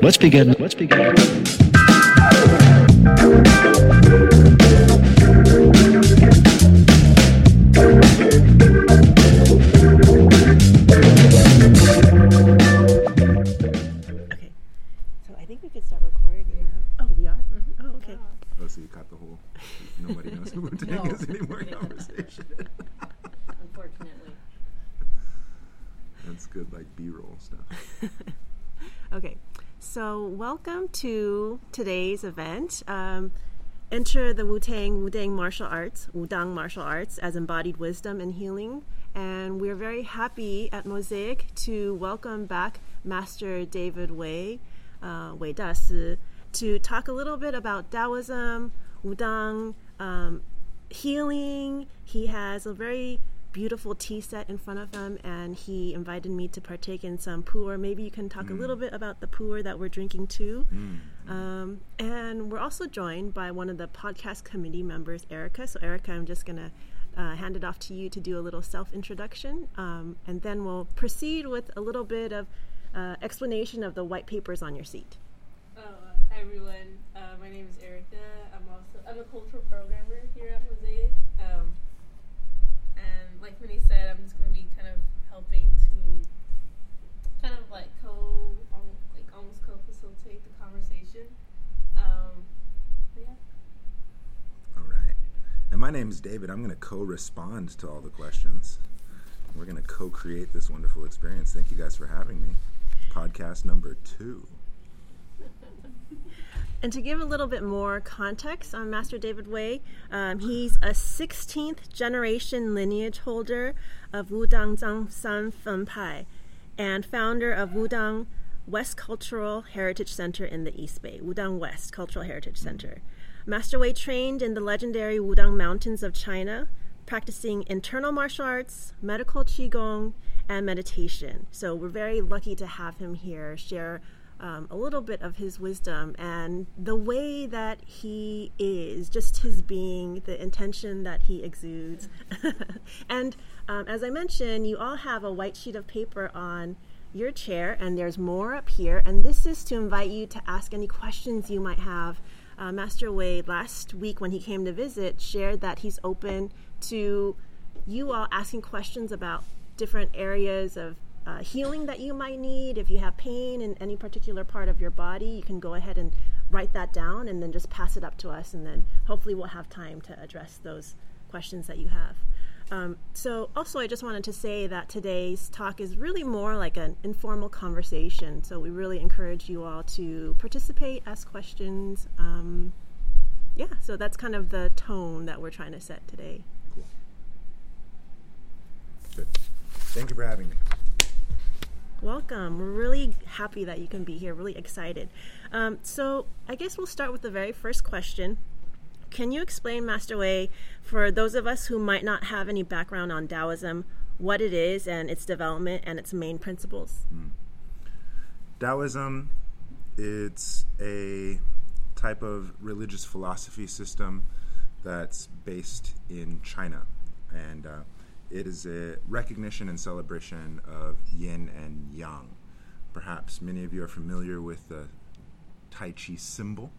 Let's begin. Let's begin. To today's event. Um, enter the Wu Tang Wu Tang martial arts, Wudang martial arts, as embodied wisdom and healing. And we're very happy at Mosaic to welcome back Master David Wei, uh, Wei Dasi, to talk a little bit about Taoism, Wudang, um, healing. He has a very beautiful tea set in front of him, and he invited me to partake in some pu'er. Maybe you can talk a little bit about the pu'er that we're drinking too. Um, and we're also joined by one of the podcast committee members, Erica. So, Erica, I'm just going to uh, hand it off to you to do a little self introduction, um, and then we'll proceed with a little bit of uh, explanation of the white papers on your seat. Oh, uh, hi everyone. Uh, my name is Erica. I'm also I'm a cultural programmer here at Mosaic. Um, and like Minnie said, I'm just gonna be kind of helping to kind of like co al- like almost co-facilitate the conversation. Um, but yeah. All right. And my name is David. I'm going to co respond to all the questions. We're going to co create this wonderful experience. Thank you guys for having me. Podcast number two. And to give a little bit more context on Master David Wei, um, he's a 16th generation lineage holder of Wudang Zhang Sanfeng Pai and founder of Wudang West Cultural Heritage Center in the East Bay, Wudang West Cultural Heritage Center. Master Wei trained in the legendary Wudang Mountains of China, practicing internal martial arts, medical qigong, and meditation. So we're very lucky to have him here share um, a little bit of his wisdom and the way that he is, just his being, the intention that he exudes. and um, as I mentioned, you all have a white sheet of paper on your chair, and there's more up here. And this is to invite you to ask any questions you might have. Uh, Master Wei, last week when he came to visit, shared that he's open to you all asking questions about different areas of uh, healing that you might need. If you have pain in any particular part of your body, you can go ahead and write that down and then just pass it up to us, and then hopefully we'll have time to address those questions that you have. Um, so, also, I just wanted to say that today's talk is really more like an informal conversation. So, we really encourage you all to participate, ask questions. Um, yeah, so that's kind of the tone that we're trying to set today. Cool. Good. Thank you for having me. Welcome. We're really happy that you can be here, really excited. Um, so, I guess we'll start with the very first question. Can you explain, Master Wei, for those of us who might not have any background on Taoism, what it is and its development and its main principles? Taoism, it's a type of religious philosophy system that's based in China. And uh, it is a recognition and celebration of yin and yang. Perhaps many of you are familiar with the Tai Chi symbol,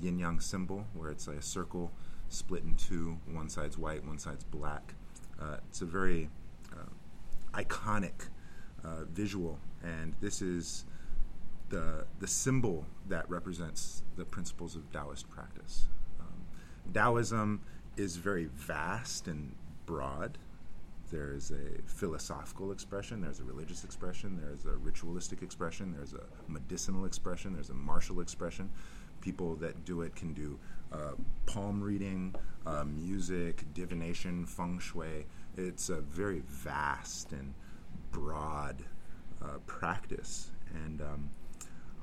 yin yang symbol, where it's a circle split in two. One side's white, one side's black. Uh, it's a very uh, iconic uh, visual, and this is the the symbol that represents the principles of Taoist practice. Um, Taoism is very vast and broad. There is a philosophical expression, there's a religious expression, there's a ritualistic expression, there's a medicinal expression, there's a martial expression. People that do it can do uh, palm reading, uh, music, divination, feng shui. It's a very vast and broad uh, practice. And um,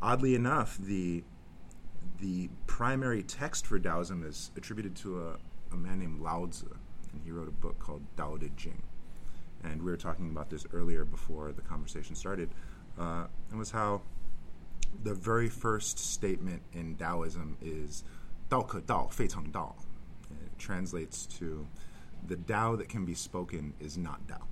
oddly enough, the the primary text for Taoism is attributed to a, a man named Lao Tzu, and he wrote a book called Tao Te Ching. And we were talking about this earlier before the conversation started. Uh, it was how the very first statement in Taoism is "Dao ke Dao, Fei Chang Dao." It translates to the Tao that can be spoken is not Tao.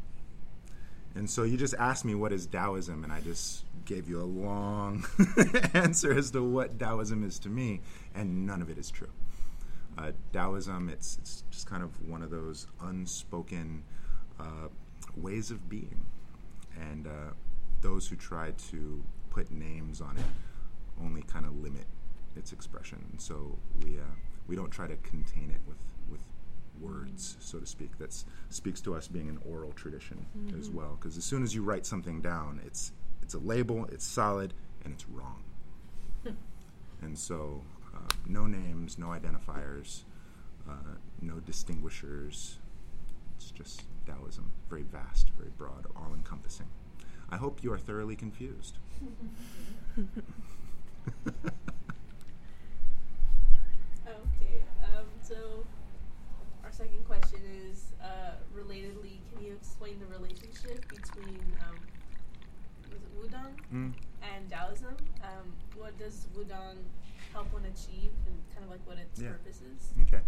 And so you just asked me what is Taoism, and I just gave you a long answer as to what Taoism is to me, and none of it is true. Uh, Taoism, it's, it's just kind of one of those unspoken uh, ways of being. And uh, those who try to put names on it only kind of limit its expression. And so we, uh, we don't try to contain it with, with words, so to speak. That speaks to us being an oral tradition mm-hmm. as well. Because as soon as you write something down, it's it's a label, it's solid, and it's wrong. and so, uh, no names, no identifiers, uh, no distinguishers. It's just Taoism, very vast, very broad, all encompassing. I hope you are thoroughly confused. okay, um, so our second question is uh, relatedly, can you explain the relationship between um, was it Wudang Mm. and Taoism? Um, what does Wudang help one achieve, and kind of like what its Yeah. purpose is? Okay.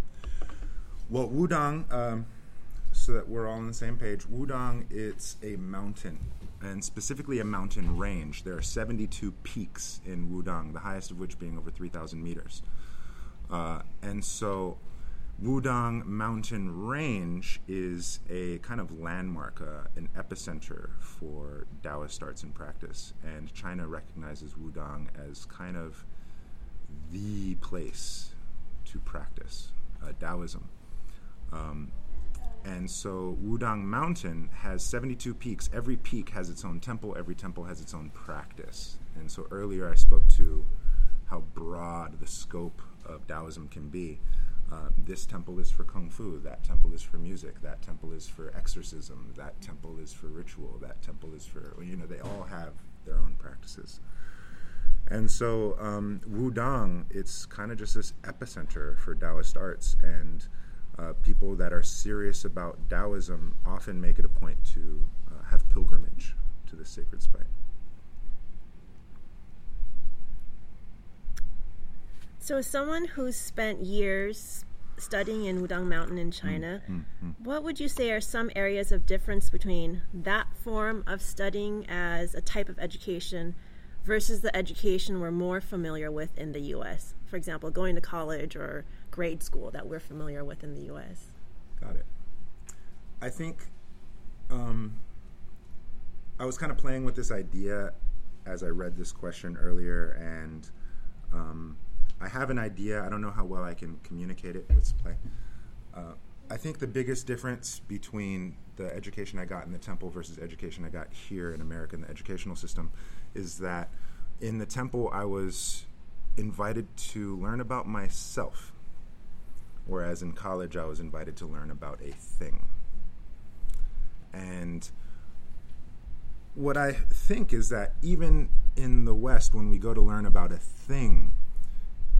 Well, Wudang, um, so that we're all on the same page, Wudang, it's a mountain, and specifically a mountain range. There are 72 peaks in Wudang, the highest of which being over 3,000 meters. Uh, and so, Wudang Mountain Range is a kind of landmark, uh, an epicenter for Taoist arts and practice. And China recognizes Wudang as kind of the place to practice uh, Taoism. Um, and so Wudang Mountain has 72 peaks. Every peak has its own temple, every temple has its own practice. And so earlier I spoke to how broad the scope of Taoism can be. Uh, this temple is for kung fu, that temple is for music, that temple is for exorcism, that temple is for ritual, that temple is for, you know, they all have their own practices. And so um, Wudang, it's kind of just this epicenter for Taoist arts, and uh, people that are serious about Taoism often make it a point to uh, have pilgrimage to this sacred site. So, as someone who's spent years studying in Wudang Mountain in China, what would you say are some areas of difference between that form of studying as a type of education versus the education we're more familiar with in the U.S.? For example, going to college or grade school that we're familiar with in the U.S. Got it. I think um, I was kind of playing with this idea as I read this question earlier, and um, I have an idea. I don't know how well I can communicate it. Let's play. Uh, I think the biggest difference between the education I got in the temple versus education I got here in America in the educational system is that in the temple I was invited to learn about myself, whereas in college I was invited to learn about a thing. And what I think is that even in the West, when we go to learn about a thing,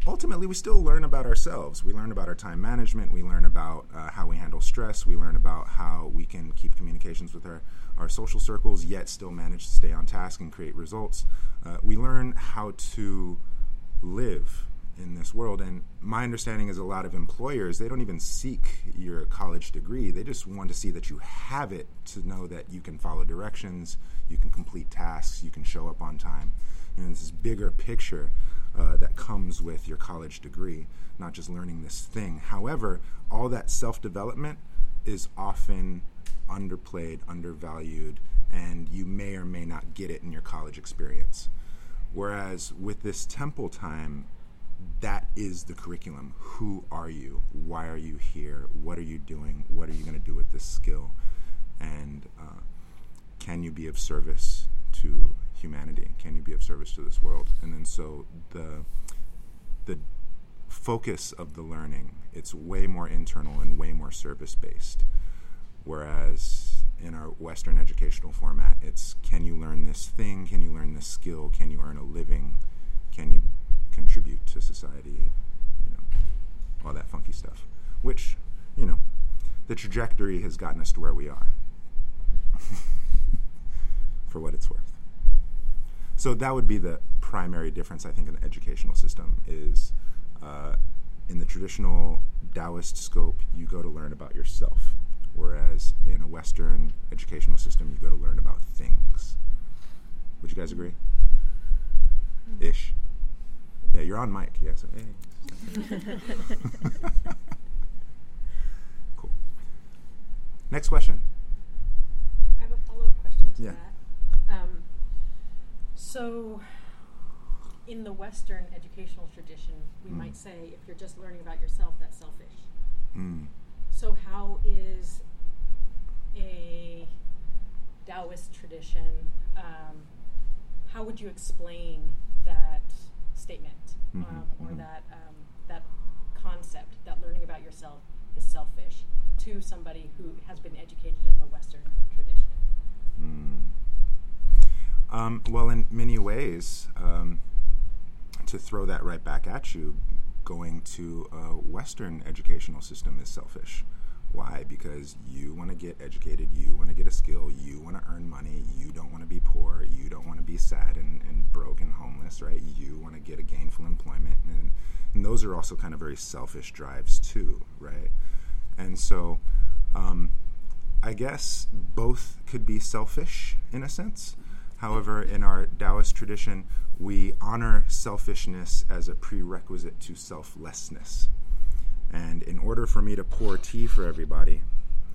ultimately we still learn about ourselves. We learn about our time management. We learn about uh, how we handle stress. We learn about how we can keep communications with our, our social circles, yet still manage to stay on task and create results. Uh, we learn how to live in this world. And my understanding is a lot of employers, they don't even seek your college degree. They just want to see that you have it to know that you can follow directions, you can complete tasks, you can show up on time. You know, this bigger picture uh, that comes with your college degree, not just learning this thing. However, all that self development is often underplayed, undervalued, and you may or may not get it in your college experience. Whereas with this temple time, that is the curriculum. Who are you? Why are you here? What are you doing? What are you going to do with this skill? And uh, can you be of service to humanity? Can you be of service to this world? And then so the the focus of the learning it's way more internal and way more service based. Whereas in our Western educational format, it's can you learn this thing? Can you learn this skill? Can you earn a living? Can you contribute to society? You know, all that funky stuff. Which, you know, the trajectory has gotten us to where we are. For what it's worth. So that would be the primary difference, I think, in the educational system is uh, in the traditional Taoist scope, you go to learn about yourself. Whereas in a Western educational system, you go to learn about things. Would you guys agree? Ish. Yeah, you're on mic. Yes. Hey. cool. Next question. I have a follow up question to Yeah. that. Um, so, in the Western educational tradition, we Mm. might say if you're just learning about yourself, that's selfish. Mm. So, how is a Taoist tradition? Um, how would you explain that statement Mhm, um, or mhm. that um, that concept that learning about yourself is selfish to somebody who has been educated in the Western tradition? Mm. Um, well, in many ways, um, to throw that right back at you, going to a Western educational system is selfish. Why? Because you want to get educated, you want to get a skill, you want to earn money, you don't want to be poor, you don't want to be sad and, and broke and homeless, right? You want to get a gainful employment. And, and those are also kind of very selfish drives, too, right? And so, um, I guess both could be selfish in a sense. However, in our Taoist tradition, we honor selfishness as a prerequisite to selflessness. And in order for me to pour tea for everybody,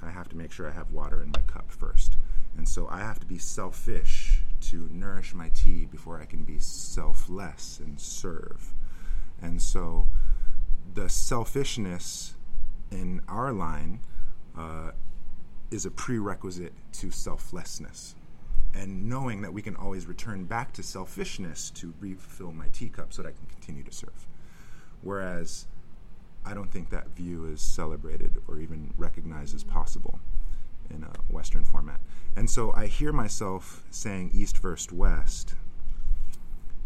I have to make sure I have water in my cup first. And so I have to be selfish to nourish my tea before I can be selfless and serve. And so the selfishness in our line uh, is a prerequisite to selflessness. And knowing that we can always return back to selfishness to refill my teacup so that I can continue to serve. Whereas I don't think that view is celebrated or even recognized as possible in a Western format. And so I hear myself saying East versus West,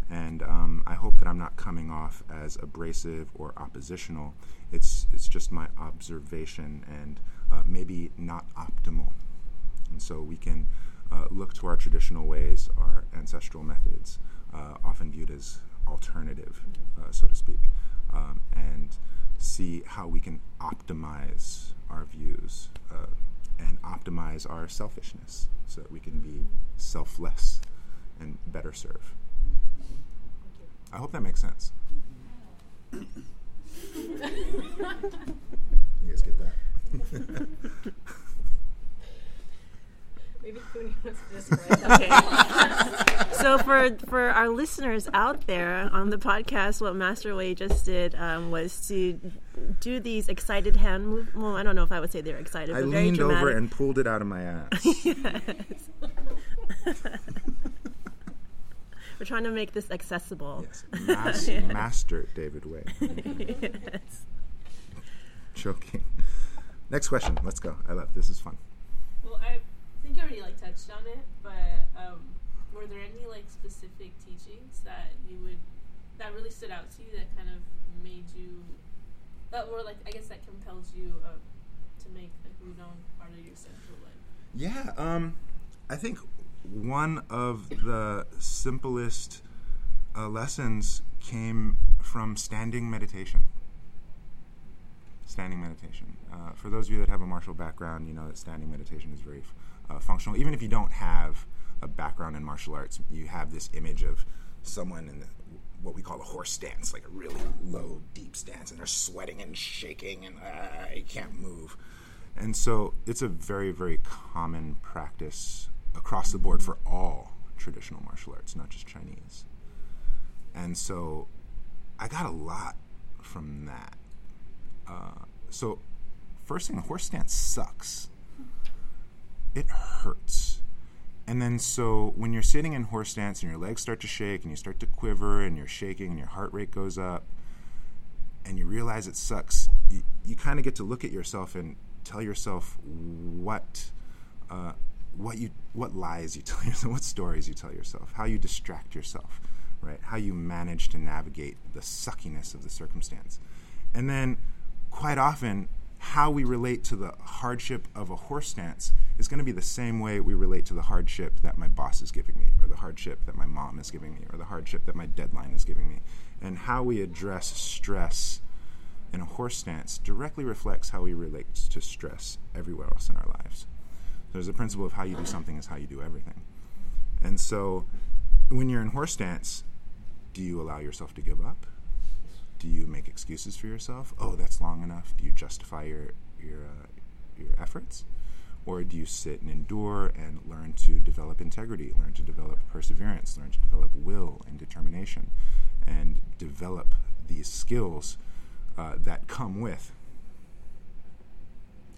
and um, I hope that I'm not coming off as abrasive or oppositional. It's it's just my observation and uh, maybe not optimal. And so we can uh, look to our traditional ways, our ancestral methods, uh, often viewed as alternative, uh, so to speak, um, and see how we can optimize our views uh, and optimize our selfishness so that we can be selfless and better serve. I hope that makes sense. you guys get that? Maybe Cooney wants to describe that. so for for our listeners out there on the podcast, what Master Wei just did um, was to do these excited hand move. Well, I don't know if I would say they're excited, I but leaned dramatic. over and pulled it out of my ass. We're trying to make this accessible. yes, Mas- Master David Wei. Yes. Joking. Next question. Let's go. I love this. Is fun. Well, I think you already like touched on it, but um, were there any like specific teachings that you would that really stood out to you that kind of made you that were like I guess that compels you uh, to make like Wudang part of your central life? Yeah, um, I think one of the simplest uh, lessons came from standing meditation. Standing meditation. Uh, for those of you that have a martial background, you know that standing meditation is very uh, functional. Even if you don't have a background in martial arts, you have this image of someone in the, what we call a horse stance, like a really low, deep stance, and they're sweating and shaking, and uh, you can't move. And so it's a very, very common practice across the board for all traditional martial arts, not just Chinese. And so I got a lot from that. Uh, so, first thing, the horse stance sucks. It hurts. And then, so when you're sitting in horse stance and your legs start to shake and you start to quiver and you're shaking and your heart rate goes up and you realize it sucks, you, you kind of get to look at yourself and tell yourself what. Uh, what you what lies you tell yourself, what stories you tell yourself, how you distract yourself, right? How you manage to navigate the suckiness of the circumstance. And then quite often how we relate to the hardship of a horse stance is going to be the same way we relate to the hardship that my boss is giving me or the hardship that my mom is giving me or the hardship that my deadline is giving me. And how we address stress in a horse stance directly reflects how we relate to stress everywhere else in our lives. There's a principle of how you do something is how you do everything. And so when you're in horse stance, do you allow yourself to give up? Do you make excuses for yourself? Oh, that's long enough. Do you justify your your uh, your efforts? Or do you sit and endure and learn to develop integrity, learn to develop perseverance, learn to develop will and determination, and develop these skills uh, that come with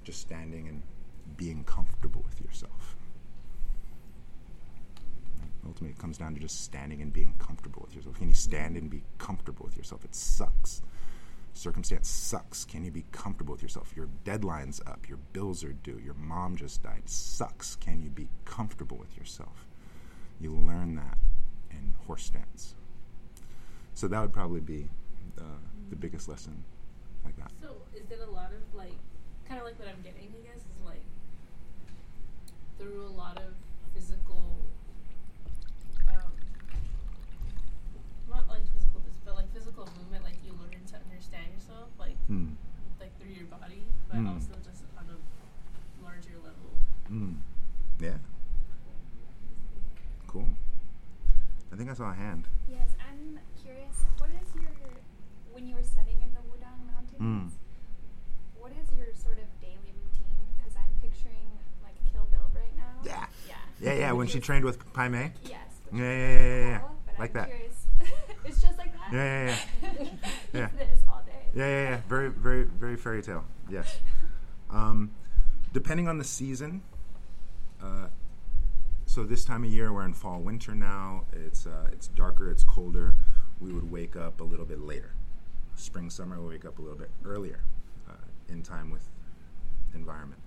just standing and being comfortable with yourself? Ultimately, it comes down to just standing and being comfortable with yourself. Can you stand and be comfortable with yourself? It sucks. Circumstance sucks. Can you be comfortable with yourself? Your deadline's up. Your bills are due. Your mom just died. Sucks. Can you be comfortable with yourself? You learn that in horse stance. So that would probably be uh, the biggest lesson like that. So is it a lot of like, kind of like what I'm getting? I guess is like through a lot of physical, um, not like physical, dis- but like physical movement. Like you learn to understand yourself, like Mm. like through your body, but Mm. also just on a larger level. Mm. Yeah. Cool. I think I saw a hand. Yes, I'm curious. What is your when you were studying in the Wudang Mountains? Mm. What is your sort of daily routine? Because I'm picturing like Kill Bill right now. Yeah. Yeah. Yeah, yeah. When she trained with Pai Mei. Yes. Yeah, yeah, yeah, yeah, yeah. Like I'm that. Curious. it's just like that. Yeah, yeah, yeah. Yeah. Yeah, yeah, yeah. Very, very, very fairy tale. Yes. Um, depending on the season. Uh, so this time of year, we're in fall, winter now. It's uh, it's darker, it's colder. We would wake up a little bit later. Spring, summer, we wake up a little bit earlier, uh, in time with environment.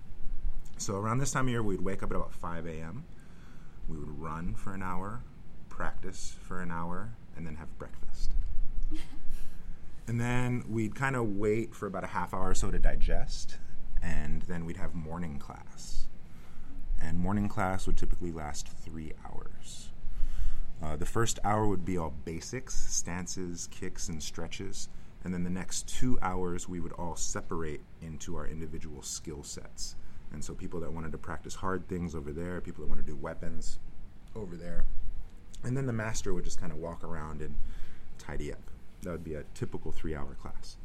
So around this time of year, we'd wake up at about 5 a.m. We would run for an hour, practice for an hour, and then have breakfast. And then we'd kind of wait for about a half hour or so to digest, and then we'd have morning class. And morning class would typically last three hours. Uh, the first hour would be all basics, stances, kicks, and stretches. And then the next two hours, we would all separate into our individual skill sets. And so, people that wanted to practice hard things over there, people that want to do weapons over there. And then the master would just kind of walk around and tidy up. That would be a typical three hour class.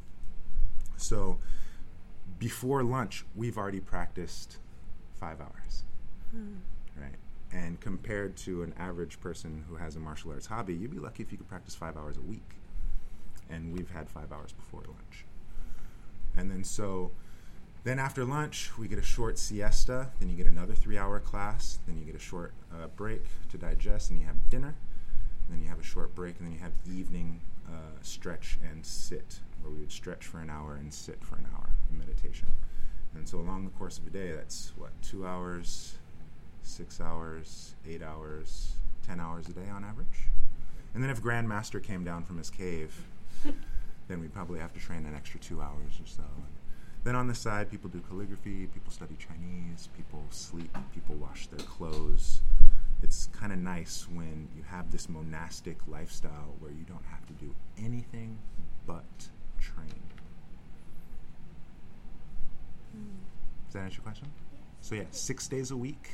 So, before lunch, we've already practiced five hours. Right? And compared to an average person who has a martial arts hobby, you'd be lucky if you could practice five hours a week. And we've had five hours before lunch. And then so, then after lunch, we get a short siesta. Then you get another three hour class. Then you get a short uh, break to digest, and you have dinner. Then you have a short break, and then you have evening uh, stretch and sit, where we would stretch for an hour and sit for an hour in meditation. And so, along the course of a day, that's what, two hours, six hours, eight hours, ten hours a day on average. And then, if Grand Master came down from his cave, then we'd probably have to train an extra two hours or so. Then on the side, people do calligraphy, people study Chinese, people sleep, people wash their clothes. It's kind of nice when you have this monastic lifestyle where you don't have to do anything but train. Does that answer your question? So yeah, six days a week.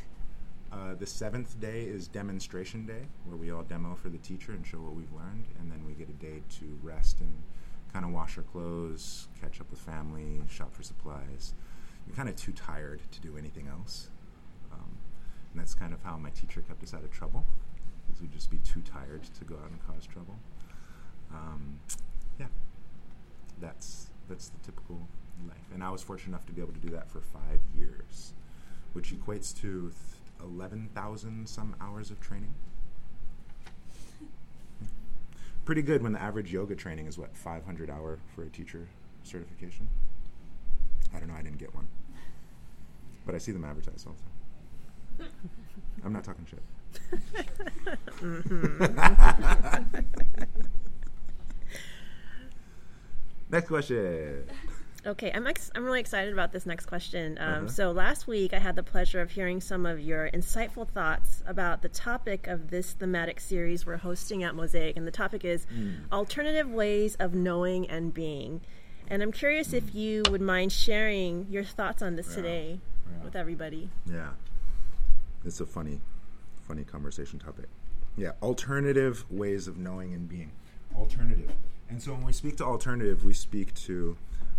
Uh, the seventh day is demonstration day, where we all demo for the teacher and show what we've learned, and then we get a day to rest and kind of wash our clothes, catch up with family, shop for supplies. You're kind of too tired to do anything else, and that's kind of how my teacher kept us out of trouble, because we'd just be too tired to go out and cause trouble. Um, yeah, that's that's the typical life, and I was fortunate enough to be able to do that for five years, which equates to th- eleven thousand some hours of training. Pretty good when the average yoga training is what 500 hour for a teacher certification. I don't know. I didn't get one, but I see them advertised all the time. I'm not talking shit. Next question. Okay, I'm ex- I'm really excited about this next question. Um, Uh-huh. So last week I had the pleasure of hearing some of your insightful thoughts about the topic of this thematic series we're hosting at Mosaic, and the topic is alternative ways of knowing and being. And I'm curious if you would mind sharing your thoughts on this Yeah. today Yeah. with everybody. Yeah. It's a funny, funny conversation topic. Yeah, alternative ways of knowing and being. Alternative. And so when we speak to alternative, we speak to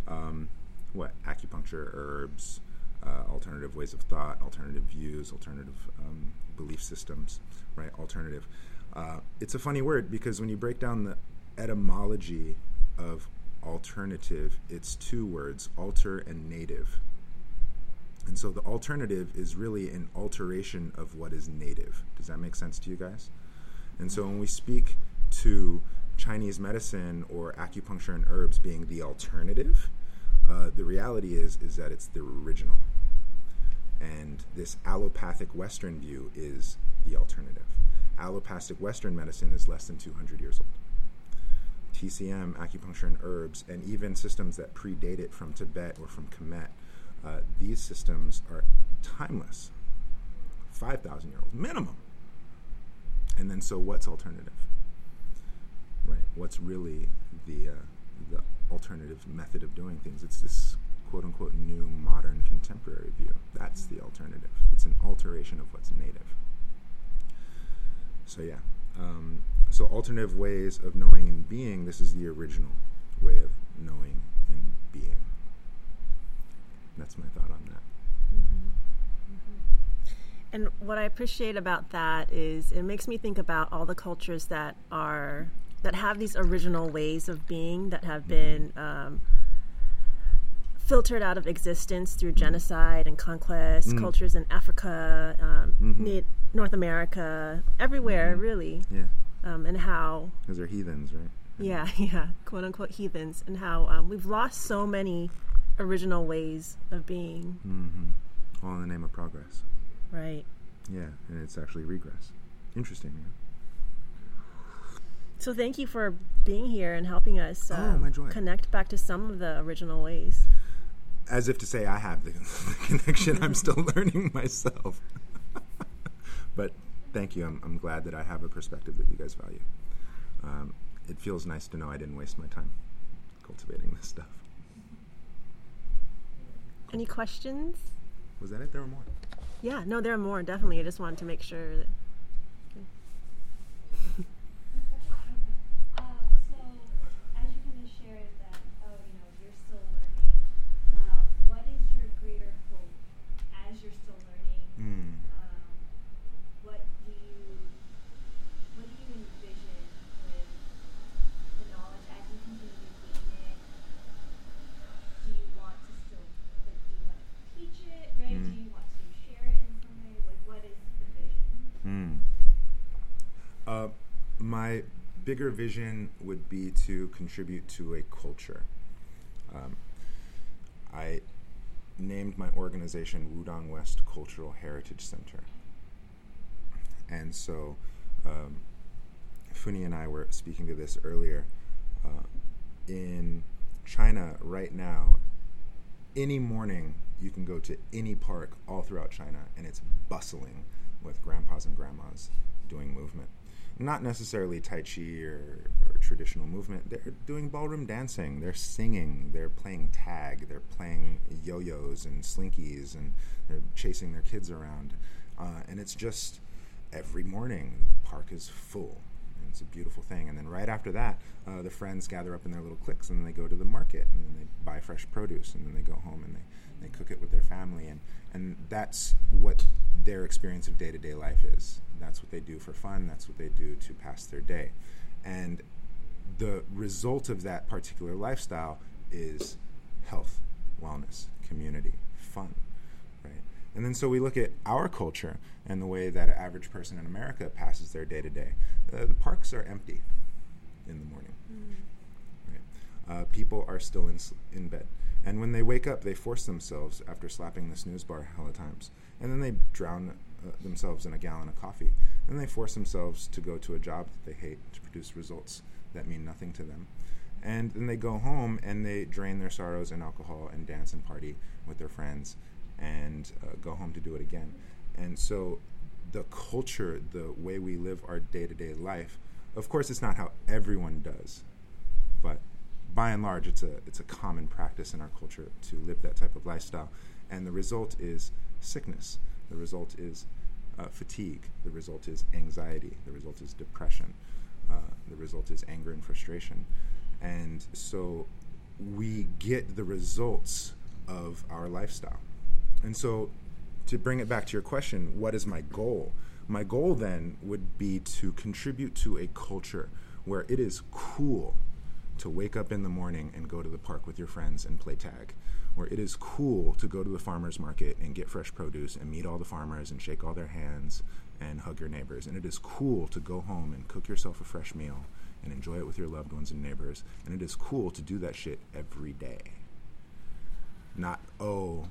um, what? Acupuncture, herbs, uh, alternative ways of thought, alternative views, alternative um, belief systems, right? Alternative. Uh, it's a funny word because when you break down the etymology of alternative, it's two words alter and native. And so the alternative is really an alteration of what is native. Does that make sense to you guys? And so when we speak to Chinese medicine or acupuncture and herbs being the alternative, uh, the reality is is that it's the original. And this allopathic Western view is the alternative. Allopathic Western medicine is less than 200 years old. TCM, acupuncture and herbs, and even systems that predate it from Tibet or from Kemet, uh, these systems are timeless. 5,000 year old minimum. And then, so what's alternative? Right? What's really the, uh, the alternative method of doing things? It's this quote unquote new modern contemporary view. That's the alternative. It's an alteration of what's native. So, yeah. Um, so, alternative ways of knowing and being, this is the original way of knowing and being. That's my thought on that. And what I appreciate about that is it makes me think about all the cultures that are that have these original ways of being that have been um, filtered out of existence through genocide and conquest. Mm. Cultures in Africa, um, Mhm. Na- North America, everywhere, really, Yeah, um, and how because they're heathens, right? yeah, yeah, quote unquote heathens, and how um, we've lost so many original ways of being. hmm All in the name of progress. Right. Yeah, and it's actually regress. Interesting. Yeah? So thank you for being here and helping us Oh, um, connect back to some of the original ways. As if to say I have the, the connection. I'm still learning myself. but thank you. I'm, I'm glad that I have a perspective that you guys value. Um, it feels nice to know I didn't waste my time cultivating this stuff. Any questions? Was that it? There were more. Yeah, no, there are more. Definitely. I just wanted to make sure that. Um, so, as you kind of shared that, oh, you know, you're still learning, uh, what is your greater hope as you're still learning? Mm. Um, what do you, what do you envision with the knowledge as you continue to gain it? Do you want to still, like, do you want to teach it, right? Mm. Do you want to share it in some way? Like, what is the vision? Mm. Uh, my bigger vision would be to contribute to a culture. Um, I named my organization Wudang West Cultural Heritage Center. And so, um, Funi and I were speaking to this earlier. Uh, in China right now, any morning you can go to any park all throughout China and it's bustling with grandpas and grandmas doing movement. Not necessarily Tai Chi or, or traditional movement. They're doing ballroom dancing. They're singing. They're playing tag. They're playing yo yos and slinkies and they're chasing their kids around. Uh, and it's just every morning the park is full. And it's a beautiful thing. And then right after that, uh, the friends gather up in their little cliques and then they go to the market and then they buy fresh produce and then they go home and they, they cook it with their family. And, and that's what their experience of day to day life is. That's what they do for fun. That's what they do to pass their day. And the result of that particular lifestyle is health, wellness, community, fun, right? And then so we look at our culture and the way that an average person in America passes their day to day. The parks are empty in the morning. Right? Uh, people are still in, in bed. And when they wake up, they force themselves after slapping the snooze bar hella times. And then they drown uh, themselves in a gallon of coffee. And they force themselves to go to a job that they hate to produce results that mean nothing to them. And then they go home and they drain their sorrows in alcohol and dance and party with their friends and uh, go home to do it again. And so the culture, the way we live our day to day life, of course, it's not how everyone does, but by and large, it's a it's a common practice in our culture to live that type of lifestyle, and the result is sickness. The result is uh, fatigue. The result is anxiety. The result is depression. Uh, the result is anger and frustration, and so we get the results of our lifestyle. And so, to bring it back to your question, what is my goal? My goal then would be to contribute to a culture where it is cool to wake up in the morning and go to the park with your friends and play tag, where it is cool to go to the farmer's market and get fresh produce and meet all the farmers and shake all their hands and hug your neighbors. And it is cool to go home and cook yourself a fresh meal and enjoy it with your loved ones and neighbors. And it is cool to do that shit every day. Not, oh,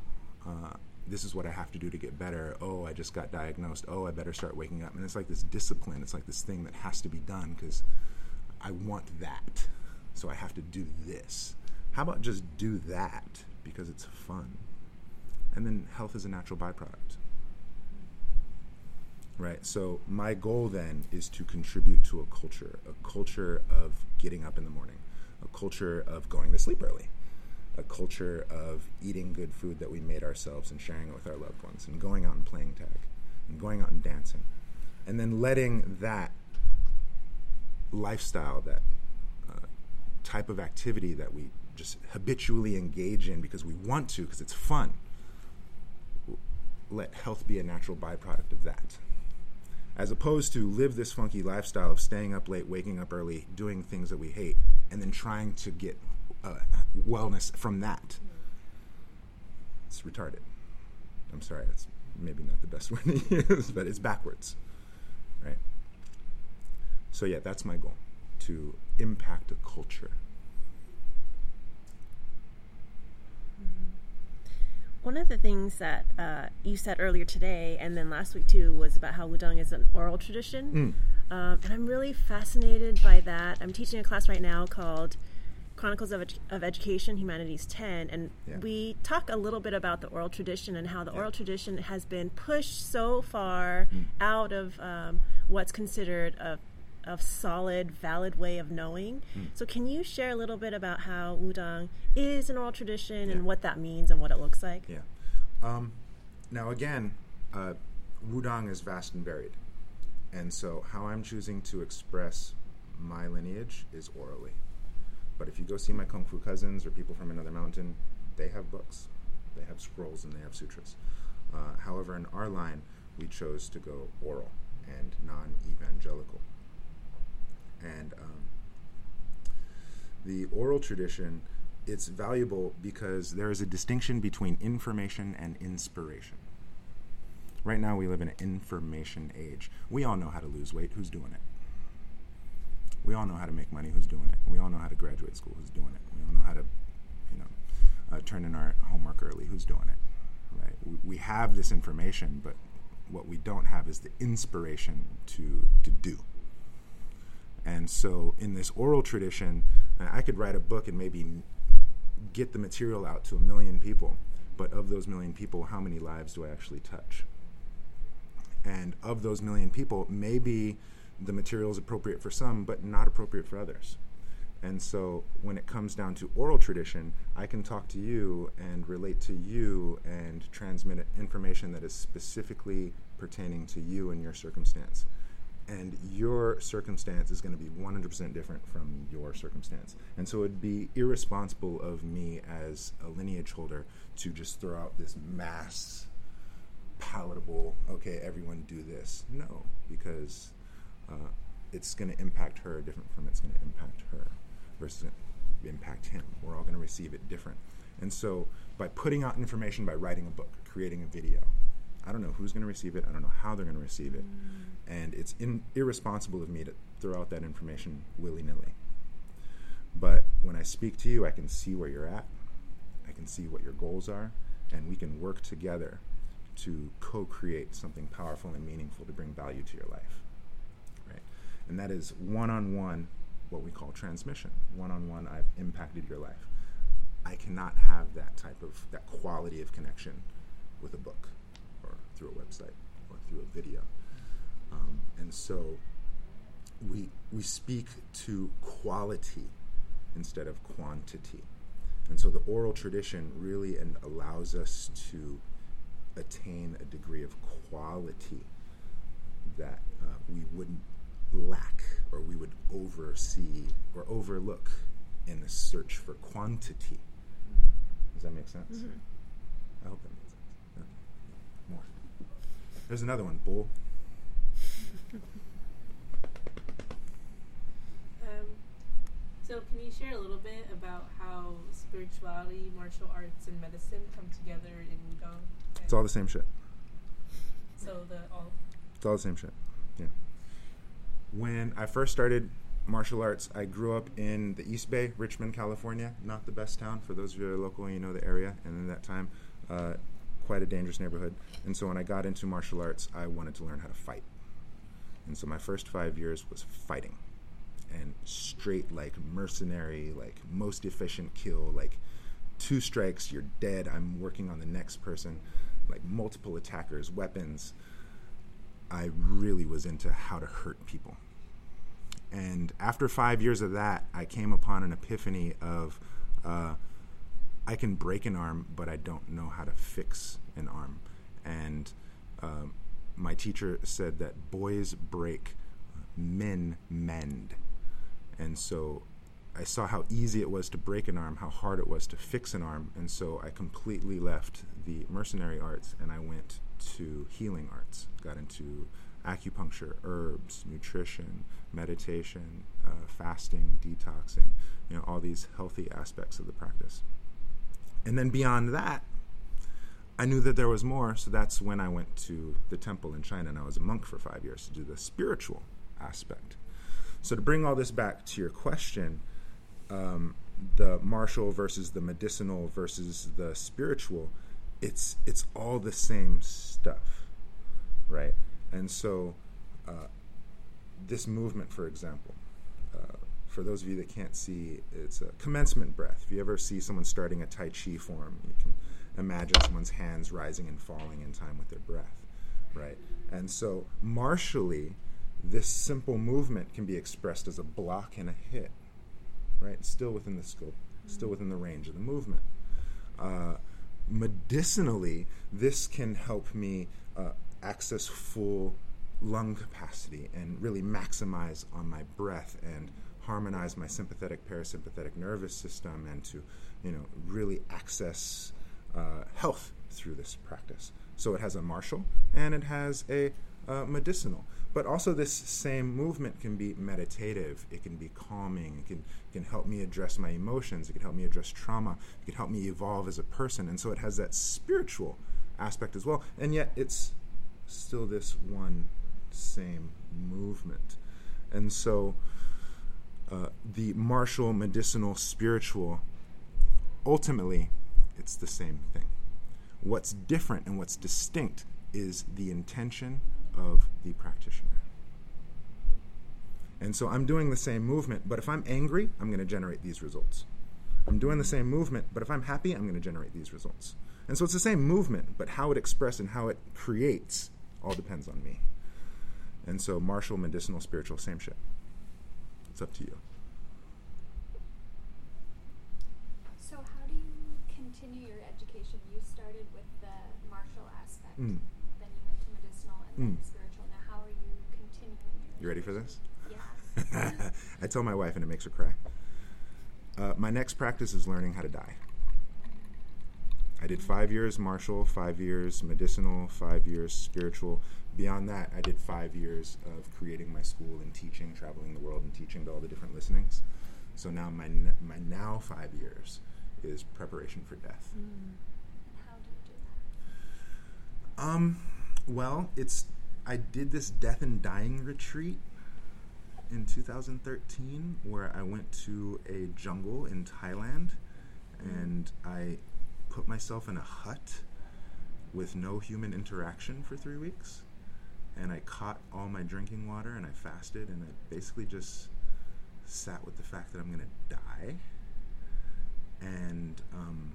uh, this is what I have to do to get better. Oh, I just got diagnosed. Oh, I better start waking up. And it's like this discipline. It's like this thing that has to be done because I want that. So I have to do this. How about just do that because it's fun? And then health is a natural byproduct. Right. So my goal then is to contribute to a culture, a culture of getting up in the morning, a culture of going to sleep early, a culture of eating good food that we made ourselves and sharing it with our loved ones, and going out and playing tag, and going out and dancing, and then letting that lifestyle, that uh, type of activity that we just habitually engage in because we want to, because it's fun, let health be a natural byproduct of that as opposed to live this funky lifestyle of staying up late, waking up early, doing things that we hate, and then trying to get uh, wellness from that. It's retarded. I'm sorry, that's maybe not the best word to use, but it's backwards, right? So yeah, that's my goal to impact a culture. One of the things that uh, you said earlier today, and then last week too, was about how wudang is an oral tradition, um, and I'm really fascinated by that. I'm teaching a class right now called Chronicles of, Edu- of Education, Humanities 10, and Yeah. we talk a little bit about the oral tradition and how the Yeah. oral tradition has been pushed so far out of um, what's considered a, a solid, valid way of knowing. So, can you share a little bit about how wudang is an oral tradition Yeah. and what that means and what it looks like? Yeah. Um, now, again, uh, Wudang is vast and varied. And so, how I'm choosing to express my lineage is orally. But if you go see my Kung Fu cousins or people from another mountain, they have books, they have scrolls, and they have sutras. Uh, however, in our line, we chose to go oral and non evangelical. And um, the oral tradition it's valuable because there is a distinction between information and inspiration. Right now we live in an information age. We all know how to lose weight. Who's doing it? We all know how to make money. Who's doing it? We all know how to graduate school. Who's doing it? We all know how to you know uh, turn in our homework early. Who's doing it? Right? We, we have this information but what we don't have is the inspiration to to do and so, in this oral tradition, I could write a book and maybe get the material out to a million people. But of those million people, how many lives do I actually touch? And of those million people, maybe the material is appropriate for some, but not appropriate for others. And so, when it comes down to oral tradition, I can talk to you and relate to you and transmit information that is specifically pertaining to you and your circumstance and your circumstance is going to be 100% different from your circumstance. And so it'd be irresponsible of me as a lineage holder to just throw out this mass palatable, okay, everyone do this. No, because uh, it's going to impact her different from it's going to impact her versus impact him. We're all going to receive it different. And so by putting out information, by writing a book, creating a video, I don't know who's going to receive it. I don't know how they're going to receive it. And it's in, irresponsible of me to throw out that information willy nilly. But when I speak to you, I can see where you're at. I can see what your goals are. And we can work together to co create something powerful and meaningful to bring value to your life. Right? And that is one on one, what we call transmission. One on one, I've impacted your life. I cannot have that type of, that quality of connection with a book through a website or through a video. Um, and so we, we speak to quality instead of quantity. And so the oral tradition really and allows us to attain a degree of quality that uh, we wouldn't lack or we would oversee or overlook in the search for quantity. Does that make sense? I hope that makes sense. Okay. More. There's another one, bull. Um, so, can you share a little bit about how spirituality, martial arts, and medicine come together in Wudang? It's all the same shit. So the all. It's all the same shit. Yeah. When I first started martial arts, I grew up in the East Bay, Richmond, California. Not the best town for those of you who are local and you know the area. And in that time, uh, quite a dangerous neighborhood. And so when I got into martial arts, I wanted to learn how to fight. And so my first five years was fighting. And straight, like mercenary, like most efficient kill, like two strikes, you're dead. I'm working on the next person, like multiple attackers, weapons. I really was into how to hurt people. And after five years of that, I came upon an epiphany of uh, I can break an arm, but I don't know how to fix an arm. And um, my teacher said that boys break, men mend. And so I saw how easy it was to break an arm, how hard it was to fix an arm. And so I completely left the mercenary arts and I went to healing arts, got into acupuncture, herbs, nutrition, meditation, uh, fasting, detoxing, you know, all these healthy aspects of the practice. And then beyond that, I knew that there was more, so that's when I went to the temple in China and I was a monk for five years to do the spiritual aspect. So, to bring all this back to your question, um, the martial versus the medicinal versus the spiritual, it's it's all the same stuff, right? And so, uh, this movement, for example, for those of you that can't see, it's a commencement breath. If you ever see someone starting a Tai Chi form, you can imagine someone's hands rising and falling in time with their breath, right? And so, martially, this simple movement can be expressed as a block and a hit, right? Still within the scope, still within the range of the movement. Uh, medicinally, this can help me uh, access full lung capacity and really maximize on my breath and harmonize my sympathetic parasympathetic nervous system and to you know really access uh, health through this practice. So it has a martial and it has a uh, medicinal. But also this same movement can be meditative. It can be calming. It can, it can help me address my emotions. It can help me address trauma. It can help me evolve as a person. And so it has that spiritual aspect as well. And yet it's still this one same movement. And so uh, the martial, medicinal, spiritual, ultimately, it's the same thing. What's different and what's distinct is the intention of the practitioner. And so I'm doing the same movement, but if I'm angry, I'm going to generate these results. I'm doing the same movement, but if I'm happy, I'm going to generate these results. And so it's the same movement, but how it expresses and how it creates all depends on me. And so, martial, medicinal, spiritual, same shit. It's up to you. So how do you continue your education? You started with the martial aspect, Mm. then you went to medicinal, and then Mm. spiritual. Now, how are you continuing your? You ready for this? Yeah. I tell my wife, and it makes her cry. Uh, my next practice is learning how to die. I did five years martial, five years medicinal, five years spiritual. Beyond that, I did five years of creating my school and teaching, traveling the world and teaching to all the different listenings. So now my my now five years is preparation for death. How do you do that? Um, well, it's I did this death and dying retreat in 2013 where I went to a jungle in Thailand and I put myself in a hut with no human interaction for 3 weeks and I caught all my drinking water and I fasted and I basically just sat with the fact that I'm going to die and um,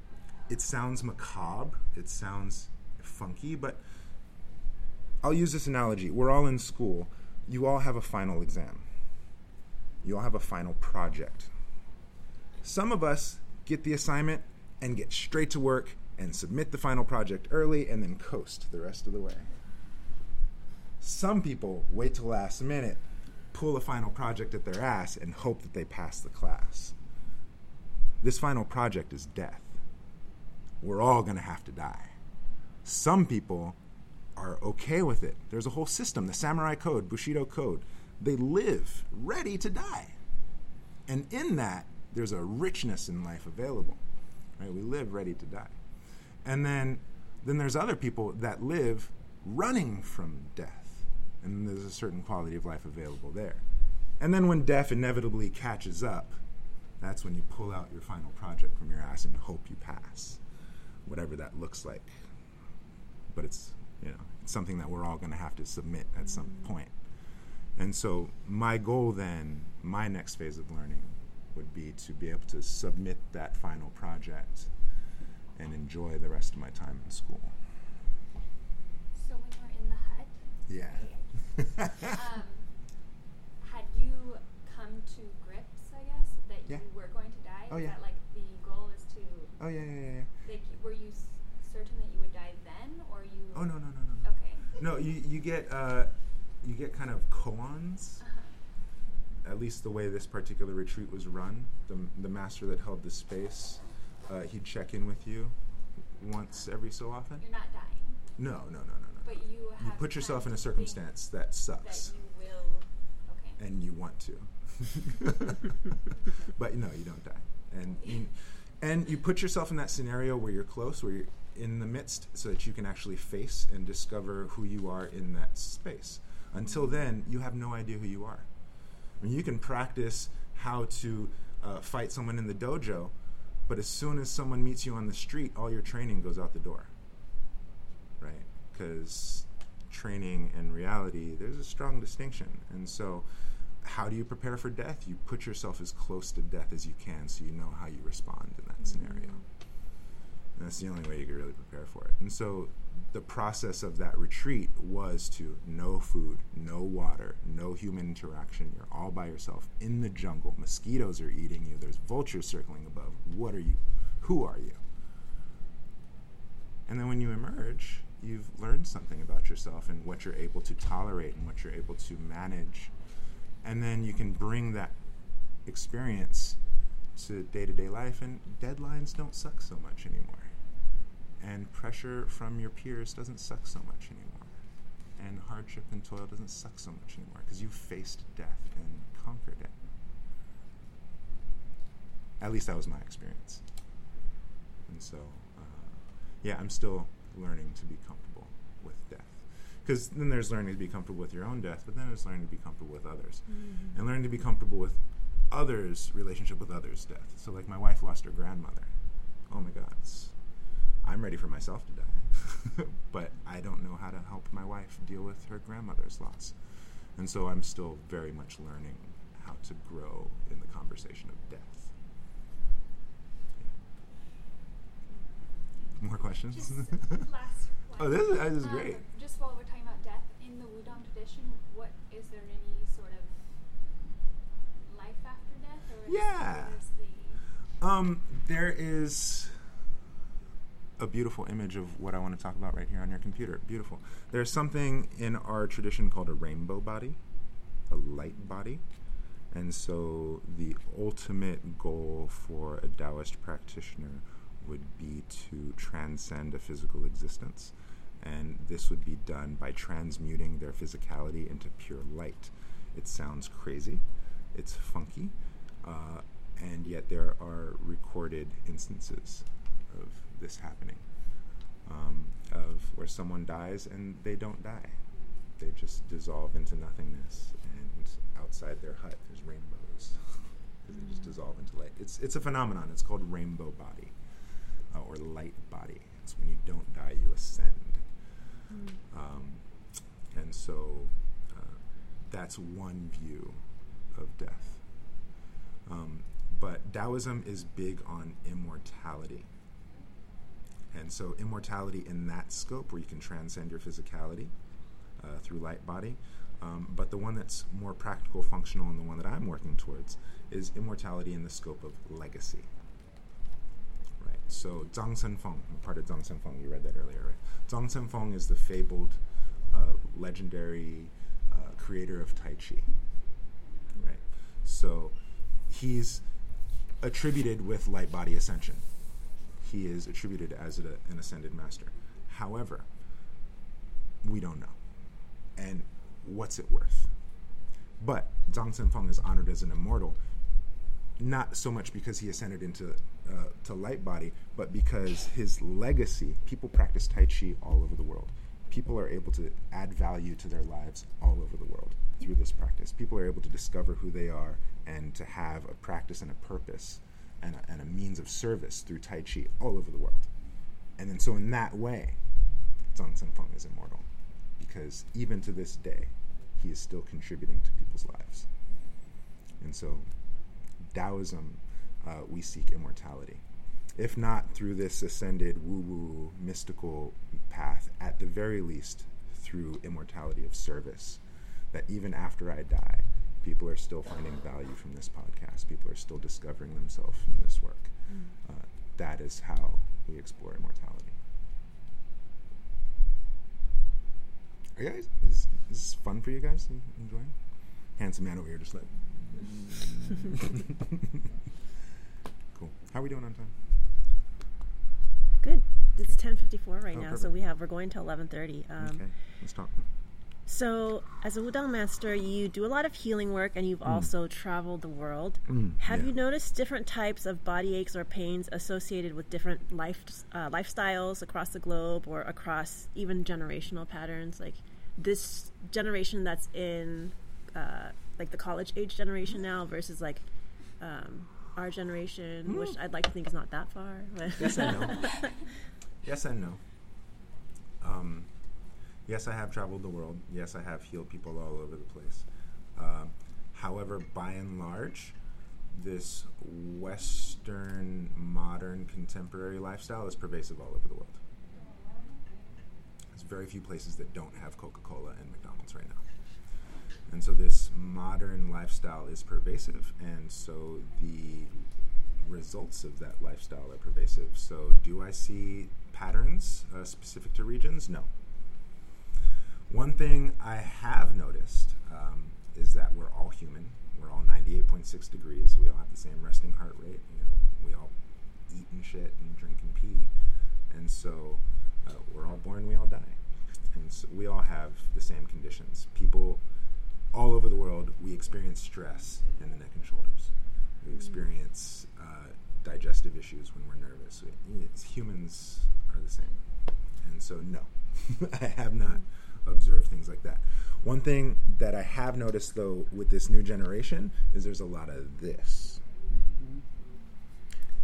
it sounds macabre it sounds funky but I'll use this analogy. We're all in school. You all have a final exam. You all have a final project. Some of us get the assignment and get straight to work and submit the final project early and then coast the rest of the way. Some people wait till last minute, pull a final project at their ass, and hope that they pass the class. This final project is death. We're all going to have to die. Some people are okay with it. There's a whole system, the samurai code, Bushido code. They live ready to die. And in that, there's a richness in life available. Right? We live ready to die. And then then there's other people that live running from death. And there's a certain quality of life available there. And then when death inevitably catches up, that's when you pull out your final project from your ass and hope you pass. Whatever that looks like. But it's you know, it's something that we're all gonna have to submit at some point. And so my goal then, my next phase of learning would be to be able to submit that final project and enjoy the rest of my time in school. So when you were in the hut, Yeah. Um, had you come to grips, I guess, that Yeah. you were going to die? Oh, yeah. That like the goal is to oh yeah, yeah, yeah, yeah. like were you s- certain that you would die then, or you? Oh no, no, no, no. no. Okay. No, you you get uh, you get kind of koans. Uh-huh. At least the way this particular retreat was run, the the master that held the space, uh, he'd check in with you once every so often. You're not dying, No, no, no, no, no. But you. You put yourself in a circumstance that that sucks. you will. Okay. and you want to. but no, you don't die. And you, and you put yourself in that scenario where you're close, where you're in the midst, so that you can actually face and discover who you are in that space. Until then, you have no idea who you are. I mean, you can practice how to uh, fight someone in the dojo, but as soon as someone meets you on the street, all your training goes out the door. Because training and reality, there's a strong distinction. And so, how do you prepare for death? You put yourself as close to death as you can so you know how you respond in that mm-hmm. scenario. And that's the only way you can really prepare for it. And so, the process of that retreat was to no food, no water, no human interaction. You're all by yourself in the jungle. Mosquitoes are eating you. There's vultures circling above. What are you? Who are you? And then when you emerge, you've learned something about yourself and what you're able to tolerate and what you're able to manage. And then you can bring that experience to day to day life, and deadlines don't suck so much anymore. And pressure from your peers doesn't suck so much anymore. And hardship and toil doesn't suck so much anymore because you've faced death and conquered it. At least that was my experience. And so, uh, yeah, I'm still learning to be comfortable with death. Because then there's learning to be comfortable with your own death, but then there's learning to be comfortable with others. Mm-hmm. And learning to be comfortable with others' relationship with others' death. So, like, my wife lost her grandmother. Oh my God. I'm ready for myself to die. but I don't know how to help my wife deal with her grandmother's loss. And so I'm still very much learning how to grow in the conversation of death. Yeah. More questions? Oh, this is, this is Um, great. Just while we're talking about death, in the Wudang tradition, what is there any sort of life after death, or Yeah. the Um, there is a beautiful image of what I want to talk about right here on your computer. Beautiful. There's something in our tradition called a rainbow body, a light body. And so the ultimate goal for a Taoist practitioner would be to transcend a physical existence. And this would be done by transmuting their physicality into pure light. It sounds crazy, it's funky, uh, and yet there are recorded instances of this happening um, of where someone dies and they don't die. They just dissolve into nothingness, and outside their hut there's rainbows. they just dissolve into light. It's it's a phenomenon. It's called rainbow body uh, or light body. It's when you don't die, you ascend. Um, and so uh, that's one view of death. Um, but Taoism is big on immortality. And so, immortality in that scope, where you can transcend your physicality, uh, through light body. Um, but the one that's more practical, functional, and the one that I'm working towards is immortality in the scope of legacy. So Zhang Sanfeng, part of Zhang Sanfeng, you read that earlier, right? Zhang Sanfeng is the fabled, uh, legendary uh, creator of Tai Chi. Right. So he's attributed with light body ascension. He is attributed as a, an ascended master. However, we don't know. And what's it worth? But Zhang Sanfeng is honored as an immortal, not so much because he ascended into uh, to light body, but because his legacy. People practice Tai Chi all over the world. People are able to add value to their lives all over the world through this practice. People are able to discover who they are and to have a practice and a purpose and a, and a means of service through Tai Chi all over the world. And then, so in that way, Zhang Sanfeng is immortal because even to this day, he is still contributing to people's lives. And so, Taoism, uh, we seek immortality. If not through this ascended woo woo mystical path, at the very least through immortality of service. That even after I die, people are still finding value from this podcast. People are still discovering themselves from this work. Uh, that is how we explore immortality. Are you guys? Is, is this fun for you guys? Enjoying? Handsome man over here, just like. How are we doing on time? Good. It's 10:54 right Oh, now, so we have we're going till 11:30. Um, okay, let's talk. So, as a Wudang master, you do a lot of healing work, and you've also traveled the world. Mm, Have yeah. you noticed different types of body aches or pains associated with different life uh, lifestyles across the globe, or across even generational patterns? Like this generation that's in uh, like the college age generation now versus like um, our generation, which I'd like to think is not that far. But Yes and no. yes and no. Um, yes, I have traveled the world. Yes, I have healed people all over the place. Um, however, by and large, this Western, modern, contemporary lifestyle is pervasive all over the world. There's very few places that don't have Coca Cola and McDonald's right now. And so this modern lifestyle is pervasive, and so the results of that lifestyle are pervasive. So, do I see patterns uh, specific to regions? No. One thing I have noticed um, is that we're all human. We're all 98.6 degrees. We all have the same resting heart rate. You know, we all eat and shit and drink and pee, and so uh, we're all born. We all die, and so we all have the same conditions. People all over the world, we experience stress in the neck and shoulders. We experience uh, digestive issues when we're nervous. It's, humans are the same. And so, no, I have not observed things like that. One thing that I have noticed, though, with this new generation is there's a lot of this.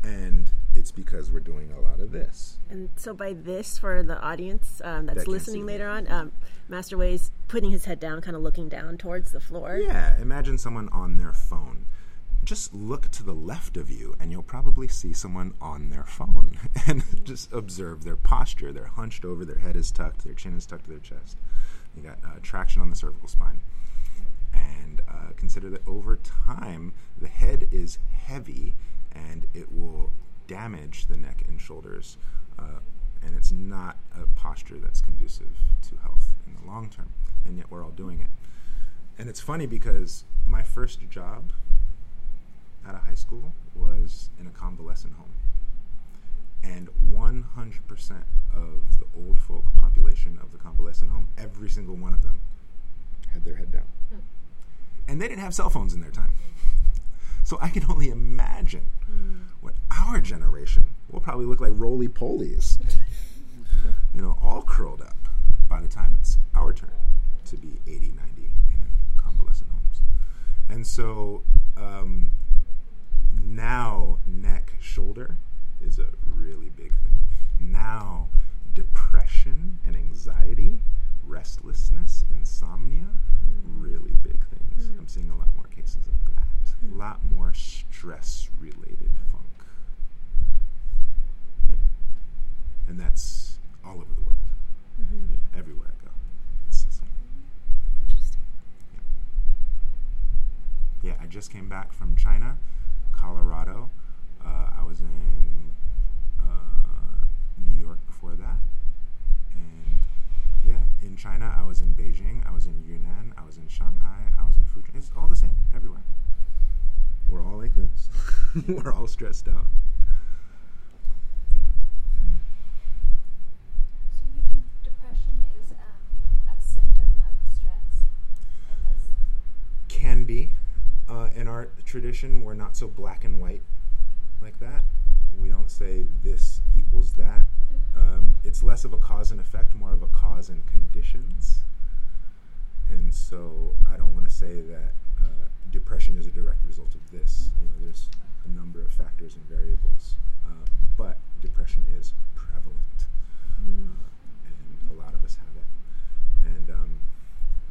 And it's because we're doing a lot of this. And so, by this, for the audience um, that's can't listening later on, um, Master Wei's putting his head down, kind of looking down towards the floor. Yeah, imagine someone on their phone. Just look to the left of you, and you'll probably see someone on their phone. And just observe their posture. They're hunched over, their head is tucked, their chin is tucked to their chest. You got uh, traction on the cervical spine. And uh, consider that over time, the head is heavy and it will damage the neck and shoulders. Uh, and it's not a posture that's conducive to health in the long term. And yet, we're all doing it. And it's funny because my first job out of high school was in a convalescent home. And 100% of the old folk population of the convalescent home, every single one of them, had their head down. Hmm. And they didn't have cell phones in their time. So I can only imagine hmm. what our generation will probably look like roly polies. you know, all curled up by the time it's our turn to be 80, 90 in convalescent homes. And so um, now neck, shoulder is a really big thing. Now, depression and anxiety, restlessness, insomnia, mm. really big things. I'm mm. seeing a lot more cases of that. A lot more stress related funk. and that's all over the world, mm-hmm. yeah, everywhere I go. Interesting. Yeah. yeah, I just came back from China, Colorado. Uh, I was in uh, New York before that, and yeah, in China I was in Beijing, I was in Yunnan, I was in Shanghai, I was in Fujian. It's all the same everywhere. We're all like this. We're all stressed out. Be. Uh, in our tradition, we're not so black and white like that. We don't say this equals that. Um, it's less of a cause and effect, more of a cause and conditions. And so I don't want to say that uh, depression is a direct result of this. You know, there's a number of factors and variables, uh, but depression is prevalent, uh, and a lot of us have it. And um,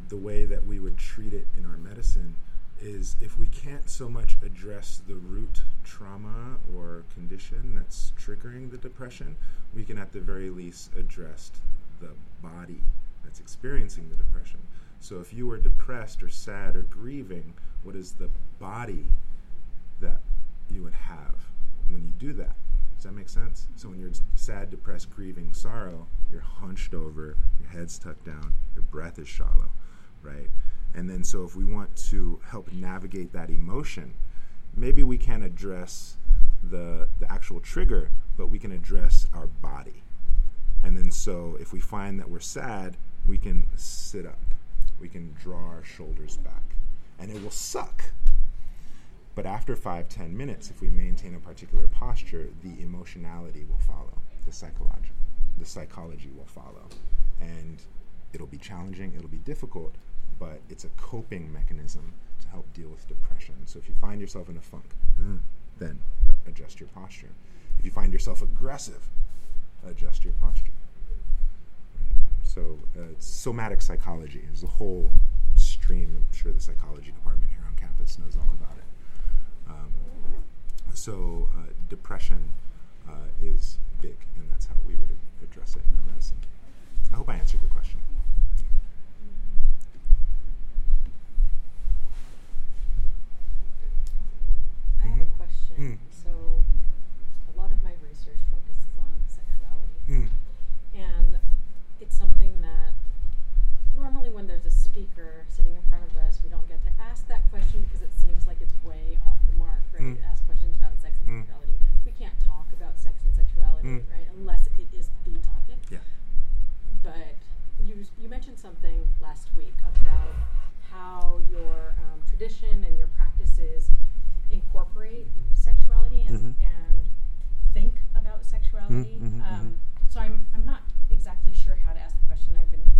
the way that we would treat it in our medicine is if we can't so much address the root trauma or condition that's triggering the depression, we can at the very least address the body that's experiencing the depression. So if you are depressed or sad or grieving, what is the body that you would have when you do that? Does that make sense? So when you're sad, depressed, grieving, sorrow, you're hunched over, your head's tucked down, your breath is shallow, right? And then so if we want to help navigate that emotion, maybe we can't address the the actual trigger, but we can address our body. And then so if we find that we're sad, we can sit up. We can draw our shoulders back. And it will suck. But after five, ten minutes, if we maintain a particular posture, the emotionality will follow. The psychology the psychology will follow. And it'll be challenging, it'll be difficult, but it's a coping mechanism to help deal with depression. So if you find yourself in a funk, mm, then adjust your posture. If you find yourself aggressive, adjust your posture. So uh, somatic psychology is a whole stream. I'm sure the psychology department here on campus knows all about it. Um, so uh, depression uh, is big, and that's how we would address it in medicine. I hope I answered your question. I have a question. Mm. So, a lot of my research focuses on sexuality, Mm. and it's something that normally when there's a speaker sitting in front of us, we don't get to ask that question because it seems like it's way off the mark, right? Mm. To ask questions about sex and Mm. sexuality. We can't talk about sex and sexuality, Mm. right? Unless it is the topic. Yeah. But you you mentioned something last week about how your um, tradition and your practices incorporate sexuality and, Mhm. and think about sexuality. mhm, um, So I'm I'm not exactly sure how to ask the question. I've been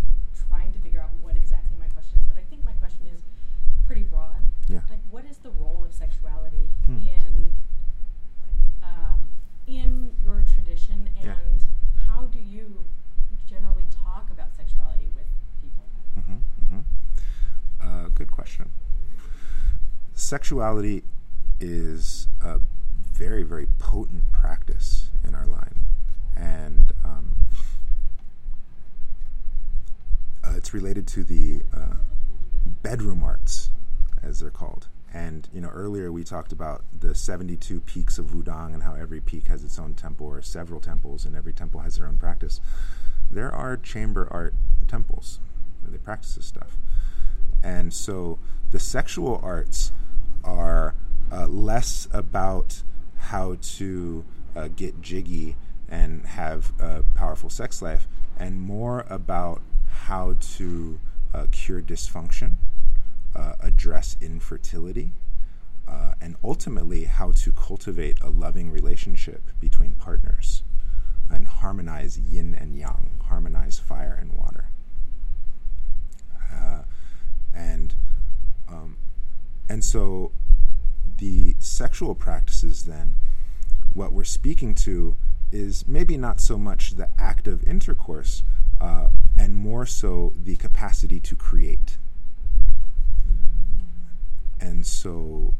trying to figure out what exactly my question is, but I think my question is pretty broad. Yeah. Like, what is the role of sexuality Hmm. in um, in your tradition, and Yeah. how do you generally talk about sexuality with people? hmm hmm Uh, good question. Sexuality is a very, very potent practice in our line, and um, uh, it's related to the uh, bedroom arts, as they're called. And you know, earlier we talked about the 72 peaks of Wudang and how every peak has its own temple or several temples, and every temple has their own practice. There are chamber art temples where they practice this stuff. And so the sexual arts are uh, less about how to uh, get jiggy and have a powerful sex life, and more about how to uh, cure dysfunction, address infertility, uh, and ultimately how to cultivate a loving relationship between partners and harmonize yin and yang, harmonize fire and water. Uh, and um, and so the sexual practices then what we're speaking to is maybe not so much the act of intercourse uh, and more so the capacity to create and so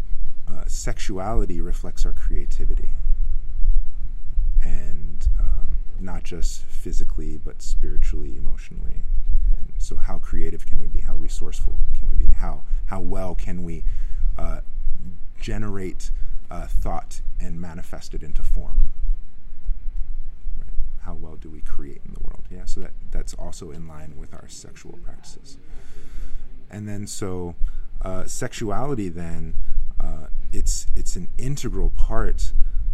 uh, sexuality reflects our creativity and um, not just physically but spiritually emotionally and so how creative can we be how resourceful can we be how how well can we uh, generate uh, thought and manifest it into form. Right? How well do we create in the world? Yeah, so that, that's also in line with our sexual practices. And then, so uh, sexuality, then, uh, it's, it's an integral part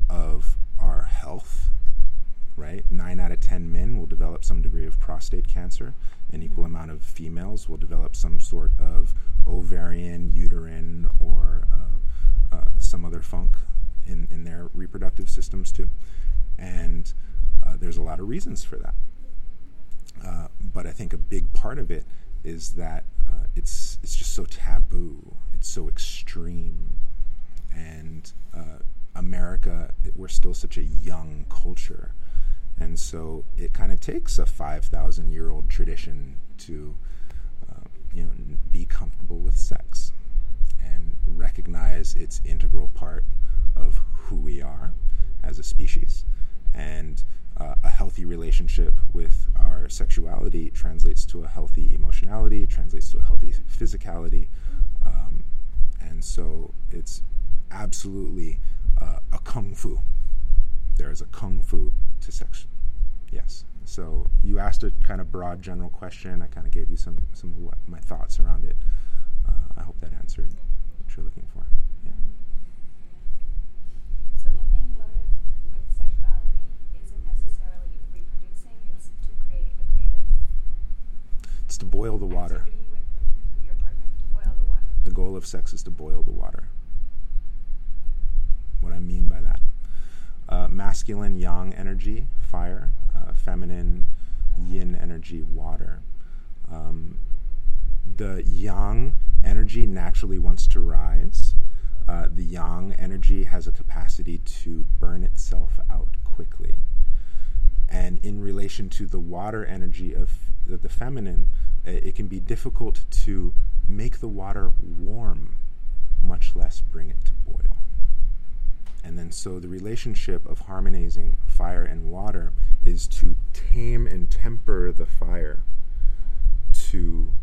of our health, right? Nine out of 10 men will develop some degree of prostate cancer. An equal amount of females will develop some sort of ovarian, uterine, or uh, uh, some other funk in, in their reproductive systems too. And uh, there's a lot of reasons for that. Uh, but I think a big part of it is that uh, it's it's just so taboo. It's so extreme, and uh, America, we're still such a young culture, and so it kind of takes a five thousand year old tradition to uh, you know be comfortable with sex and recognize its integral part of who we are as a species. And uh, a healthy relationship with our sexuality translates to a healthy emotionality, translates to a healthy physicality. Um, and so it's absolutely uh, a kung fu. There is a kung fu to sex. Yes. So you asked a kind of broad general question. I kind of gave you some, some of what my thoughts around it. Uh, I hope that answered what you're looking for. Yeah. So the main motive with sexuality isn't necessarily reproducing; it's to create a creative It's to boil the water. activity with your partner to boil the goal of sex is to boil the water. What I mean by that uh, masculine, yang energy, fire, uh, feminine, yin energy, water. Um, the yang energy naturally wants to rise. Uh, the yang energy has a capacity to burn itself out quickly. And in relation to the water energy of the, the feminine, it can be difficult to make the water warm, much less bring it to boil. And then, so the relationship of harmonizing fire and water is to tame and temper the fire, to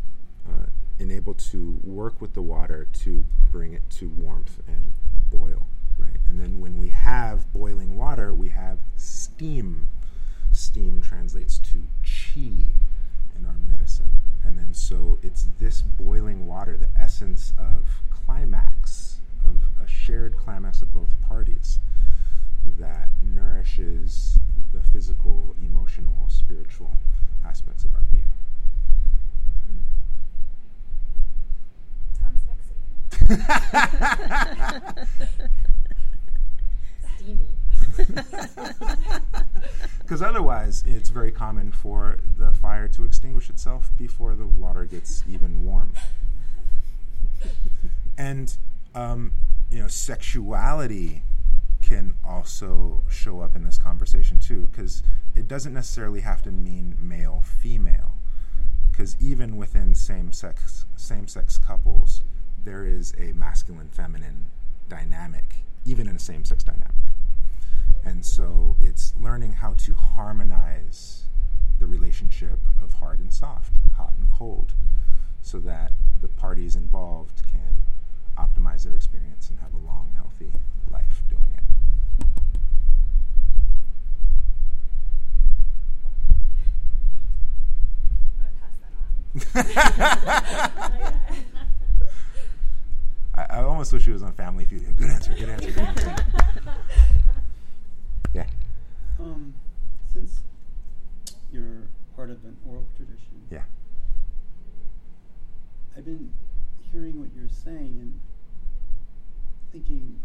uh, enable to work with the water to bring it to warmth and boil, right? And then, when we have boiling water, we have steam. Steam translates to chi in our medicine. And then, so it's this boiling water, the essence of climax, of a shared climax of both parties, that nourishes the physical, emotional, spiritual aspects of our being. Sounds sexy. Steamy. Because otherwise, it's very common for the fire to extinguish itself before the water gets even warm. And, um, you know, sexuality can also show up in this conversation too, because it doesn't necessarily have to mean male female. Because even within same sex same sex couples, there is a masculine feminine dynamic, even in a same sex dynamic. And so it's learning how to harmonize the relationship of hard and soft, hot and cold, so that the parties involved can optimize their experience and have a long, healthy life doing it. I'm gonna pass that on. I, I almost wish it was on Family Feud. Good answer, good answer, good answer. yeah. Um, since you're part of an oral tradition, Yeah. I've been hearing what you're saying and thinking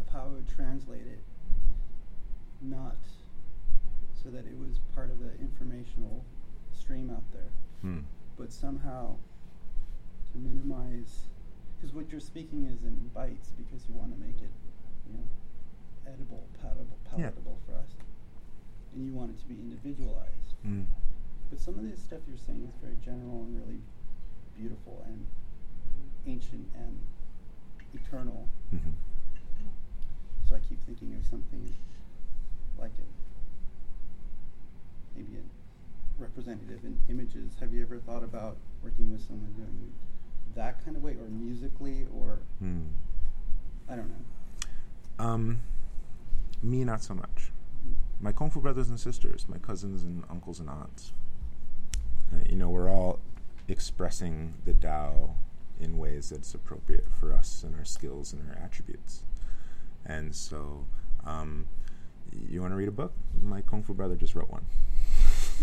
of how I would translate it, not so that it was part of the informational stream out there, Hmm. but somehow to minimize, because what you're speaking is in bites because you want to make it, you know, edible, palatable, Yeah. for us, and you want it to be individualized. Mm. But some of this stuff you're saying is very general and really beautiful and ancient and eternal. hmm So I keep thinking of something like it. Maybe a representative in images. Have you ever thought about working with someone doing that kind of way, or musically, or Mm. I don't know. Um, me, not so much. My Kung Fu brothers and sisters, my cousins and uncles and aunts. Uh, you know, we're all expressing the Tao in ways that's appropriate for us and our skills and our attributes. And so, um, you want to read a book? My Kung Fu brother just wrote one.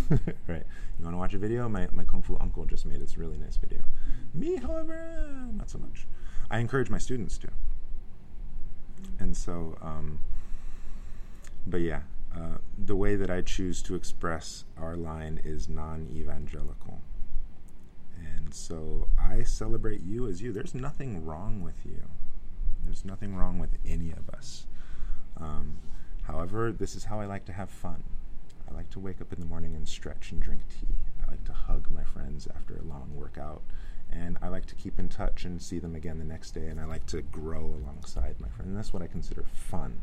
right. You want to watch a video? My, my Kung Fu uncle just made this really nice video. Me, however, not so much. I encourage my students to. And so, um, but yeah, uh, the way that I choose to express our line is non evangelical. And so I celebrate you as you. There's nothing wrong with you, there's nothing wrong with any of us. Um, however, this is how I like to have fun. I like to wake up in the morning and stretch and drink tea. I like to hug my friends after a long workout. And I like to keep in touch and see them again the next day. And I like to grow alongside my friends. And that's what I consider fun.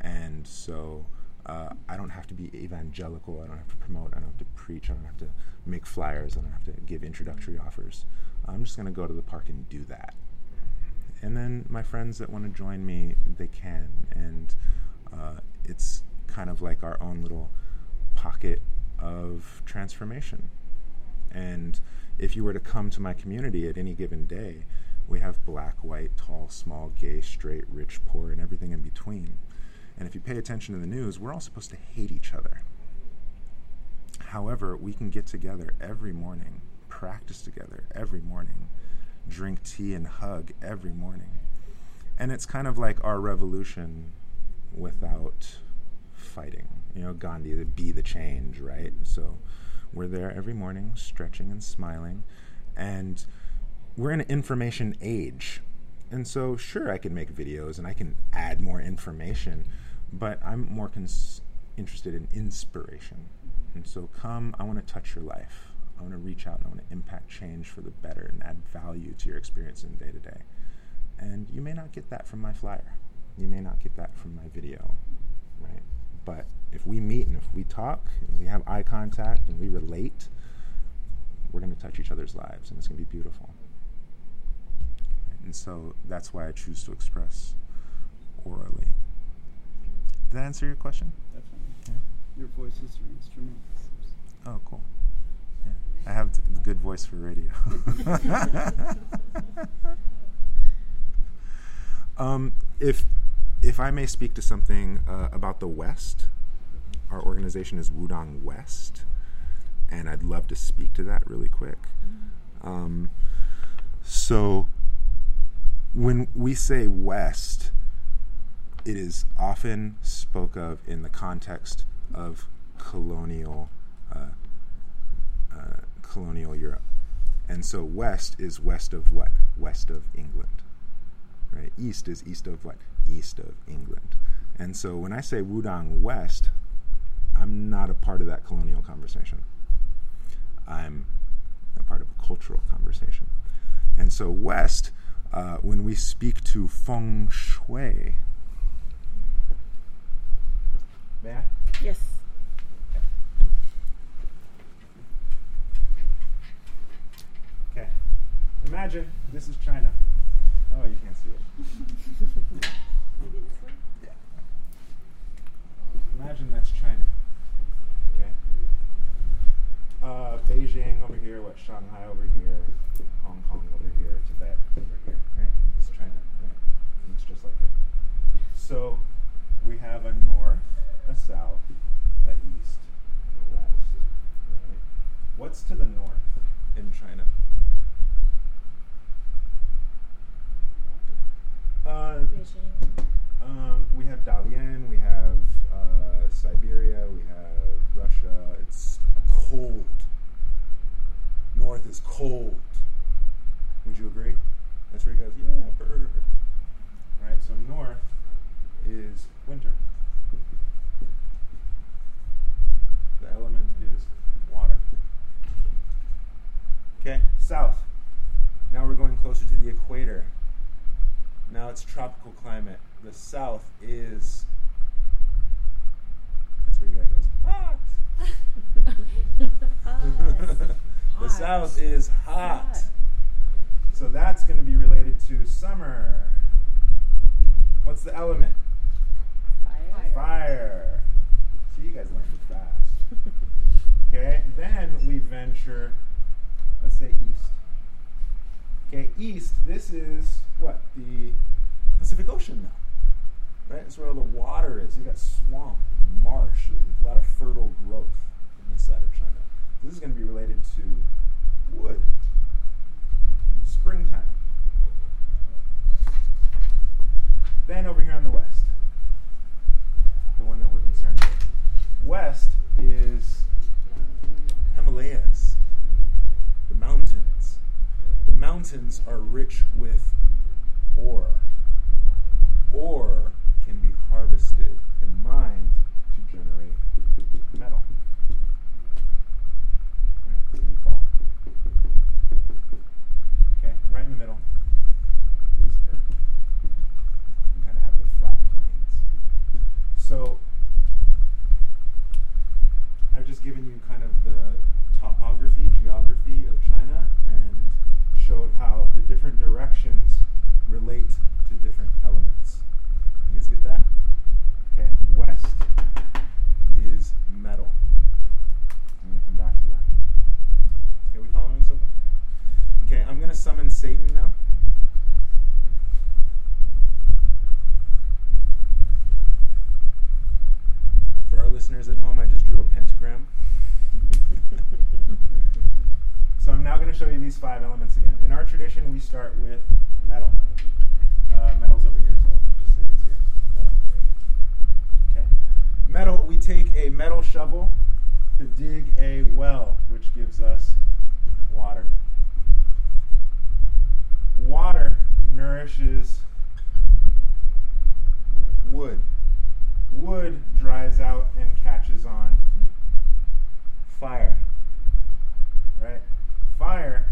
And so uh, I don't have to be evangelical. I don't have to promote. I don't have to preach. I don't have to make flyers. I don't have to give introductory offers. I'm just going to go to the park and do that. And then my friends that want to join me, they can. And uh, it's kind of like our own little pocket of transformation. And if you were to come to my community at any given day, we have black, white, tall, small, gay, straight, rich, poor, and everything in between. And if you pay attention to the news, we're all supposed to hate each other. However, we can get together every morning, practice together every morning, drink tea and hug every morning. And it's kind of like our revolution without fighting. You know, Gandhi, the be the change, right? So we're there every morning, stretching and smiling. And we're in an information age. And so, sure, I can make videos and I can add more information, but I'm more cons- interested in inspiration. And so, come, I want to touch your life. I want to reach out and I want to impact change for the better and add value to your experience in day to day. And you may not get that from my flyer. You may not get that from my video, right? But if we meet and if we talk and we have eye contact and we relate, we're going to touch each other's lives and it's going to be beautiful. And so that's why I choose to express orally. Did that answer your question? Definitely. Yeah. Your voices are instruments. Oh, cool. Yeah. I have the good voice for radio. um, if if I may speak to something uh, about the West, our organization is Wudang West, and I'd love to speak to that really quick. Um, so, when we say West, it is often spoke of in the context of colonial uh, uh, colonial Europe, and so West is west of what? West of England, right? East is east of what? East of England, and so when I say Wudang West, I'm not a part of that colonial conversation. I'm a part of a cultural conversation, and so West, uh, when we speak to feng shui. May I? Yes. Okay. Imagine this is China. Oh, you can't see it. Maybe this one? Yeah. Imagine that's China. Okay. Uh, Beijing over here, what Shanghai over here, Hong Kong over here, Tibet over here, right? It's China, right? Looks just like it. So we have a north, a south, a east, a west. Right? What's to the north in China? Uh, Beijing. um, we have Dalian, we have uh, Siberia, we have Russia. It's cold. North is cold. Would you agree? That's where he goes, yeah, bird. Right? So north is winter. The element is water. Okay, south. Now we're going closer to the equator. Now it's tropical climate. The south is. That's where you guy goes. Hot. the Hot. south is hot. Hot. So that's going to be related to summer. What's the element? Fire. Fire. See, you guys learned it fast. Okay, then we venture, let's say east. Okay, east, this is what? The Pacific Ocean now. Right? That's where all the water is. You got swamp, marsh, a lot of fertile growth in this side of China. This is going to be related to wood. Springtime. Then over here on the west, the one that we're concerned with. West is Himalayas, the mountains. The mountains are rich with ore. Ore can be harvested and mined to generate metal. Right. Okay, right in the middle kind of have the flat plains. So I've just given you kind of the topography, geography of China, and showed how the different directions relate to different elements. You guys get that? Okay. West is metal. I'm going to come back to that. Okay, we following so far? Okay, I'm going to summon Satan now. For our listeners at home, I just drew a pentagram. so I'm now going to show you these five elements again. In our tradition, we start with metal. Uh, metal's over here, so I'll just say it's here. Metal. Okay. Metal, we take a metal shovel to dig a well, which gives us water. Water nourishes wood. Wood dries out and catches on fire. Right? Fire,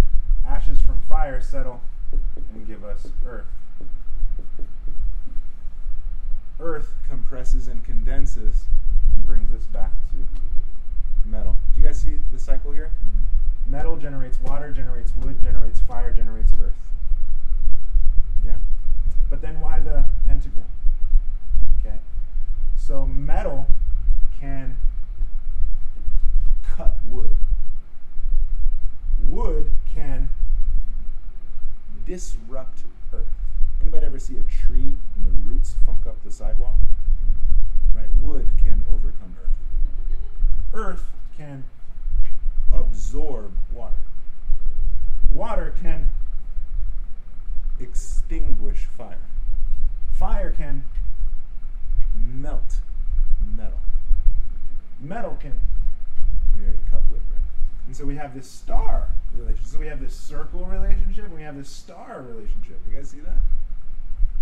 ashes from fire settle and give us earth. Earth compresses and condenses and brings us back to metal. Do you guys see the cycle here? Mm-hmm. Metal generates water, generates wood, generates fire, generates earth. Yeah? But then why the pentagram? Okay? So metal can cut wood. Wood can disrupt earth. Anybody ever see a tree and the roots funk up the sidewalk? Right? Wood can overcome earth. Earth can absorb water. Water can extinguish fire. Fire can melt metal. Metal can cut wood? And so we have this star relationship. So we have this circle relationship and we have this star relationship. You guys see that?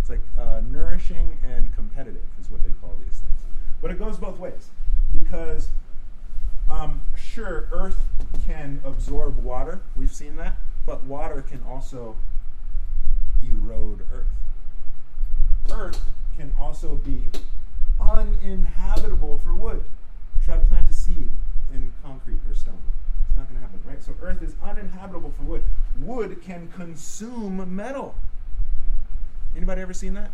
It's like uh, nourishing and competitive is what they call these things. But it goes both ways because um, sure, Earth can absorb water. We've seen that, but water can also erode Earth. Earth can also be uninhabitable for wood. Try to plant a seed in concrete or stone. It's not going to happen, right? So Earth is uninhabitable for wood. Wood can consume metal. Anybody ever seen that?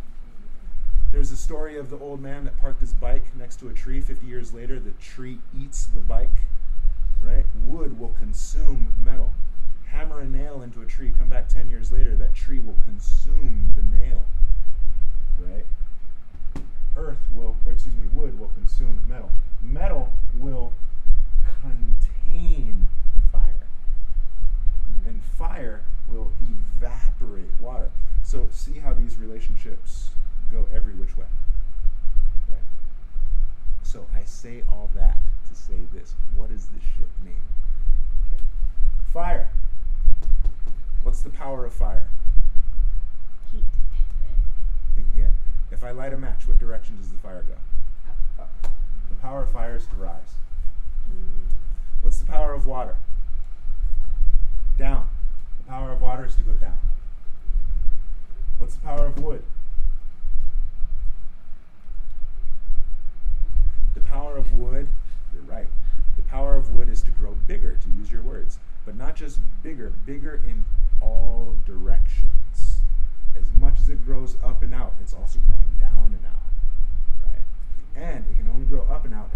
There's a story of the old man that parked his bike next to a tree. 50 years later, the tree eats the bike, right? Wood will consume metal. Hammer a nail into a tree, come back 10 years later, that tree will consume the nail, right? Earth will, or excuse me, wood will consume metal. Metal will contain fire. And fire will evaporate water. So see how these relationships go every which way. Right? So I say all that to say this. What does this shit mean? Okay. Fire. What's the power of fire? Heat. Think again. If I light a match, what direction does the fire go? Up. The power of fire is to rise. Mm. What's the power of water? Down. The power of water is to go down. What's the power of wood? The power of wood, you're right. The power of wood is to grow bigger, to use your words. But not just bigger, bigger in all directions. as much as it grows up and out, it's also growing down and out, right? And it can only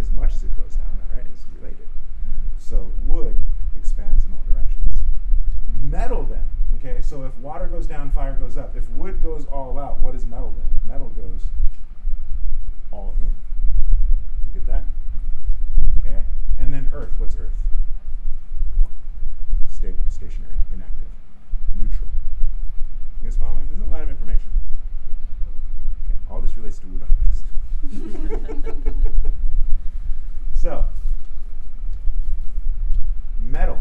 as much as it grows down out, right? It's related. So wood expands in all directions. Metal then, okay? So if water goes down, fire goes up. If wood goes all out, what is metal then? Metal goes all in. Did you get that? Okay. And then earth, what's earth? Stable, stationary, inactive, neutral. You guys following? There's a lot of information. Okay. All this relates to Wudang West. so, metal.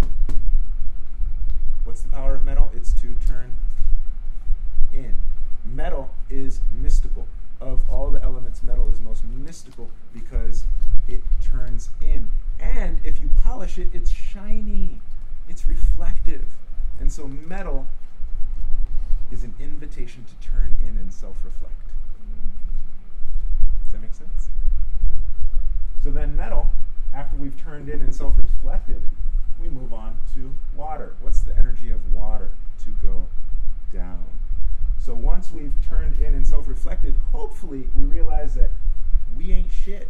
What's the power of metal? It's to turn in. Metal is mystical. Of all the elements, metal is most mystical because it turns in. And if you polish it, it's shiny, it's reflective. And so, metal is an invitation to turn in and self reflect. Does that make sense? So, then metal, after we've turned in and self reflected, we move on to water. What's the energy of water to go down? So once we've turned in and self reflected, hopefully we realize that we ain't shit.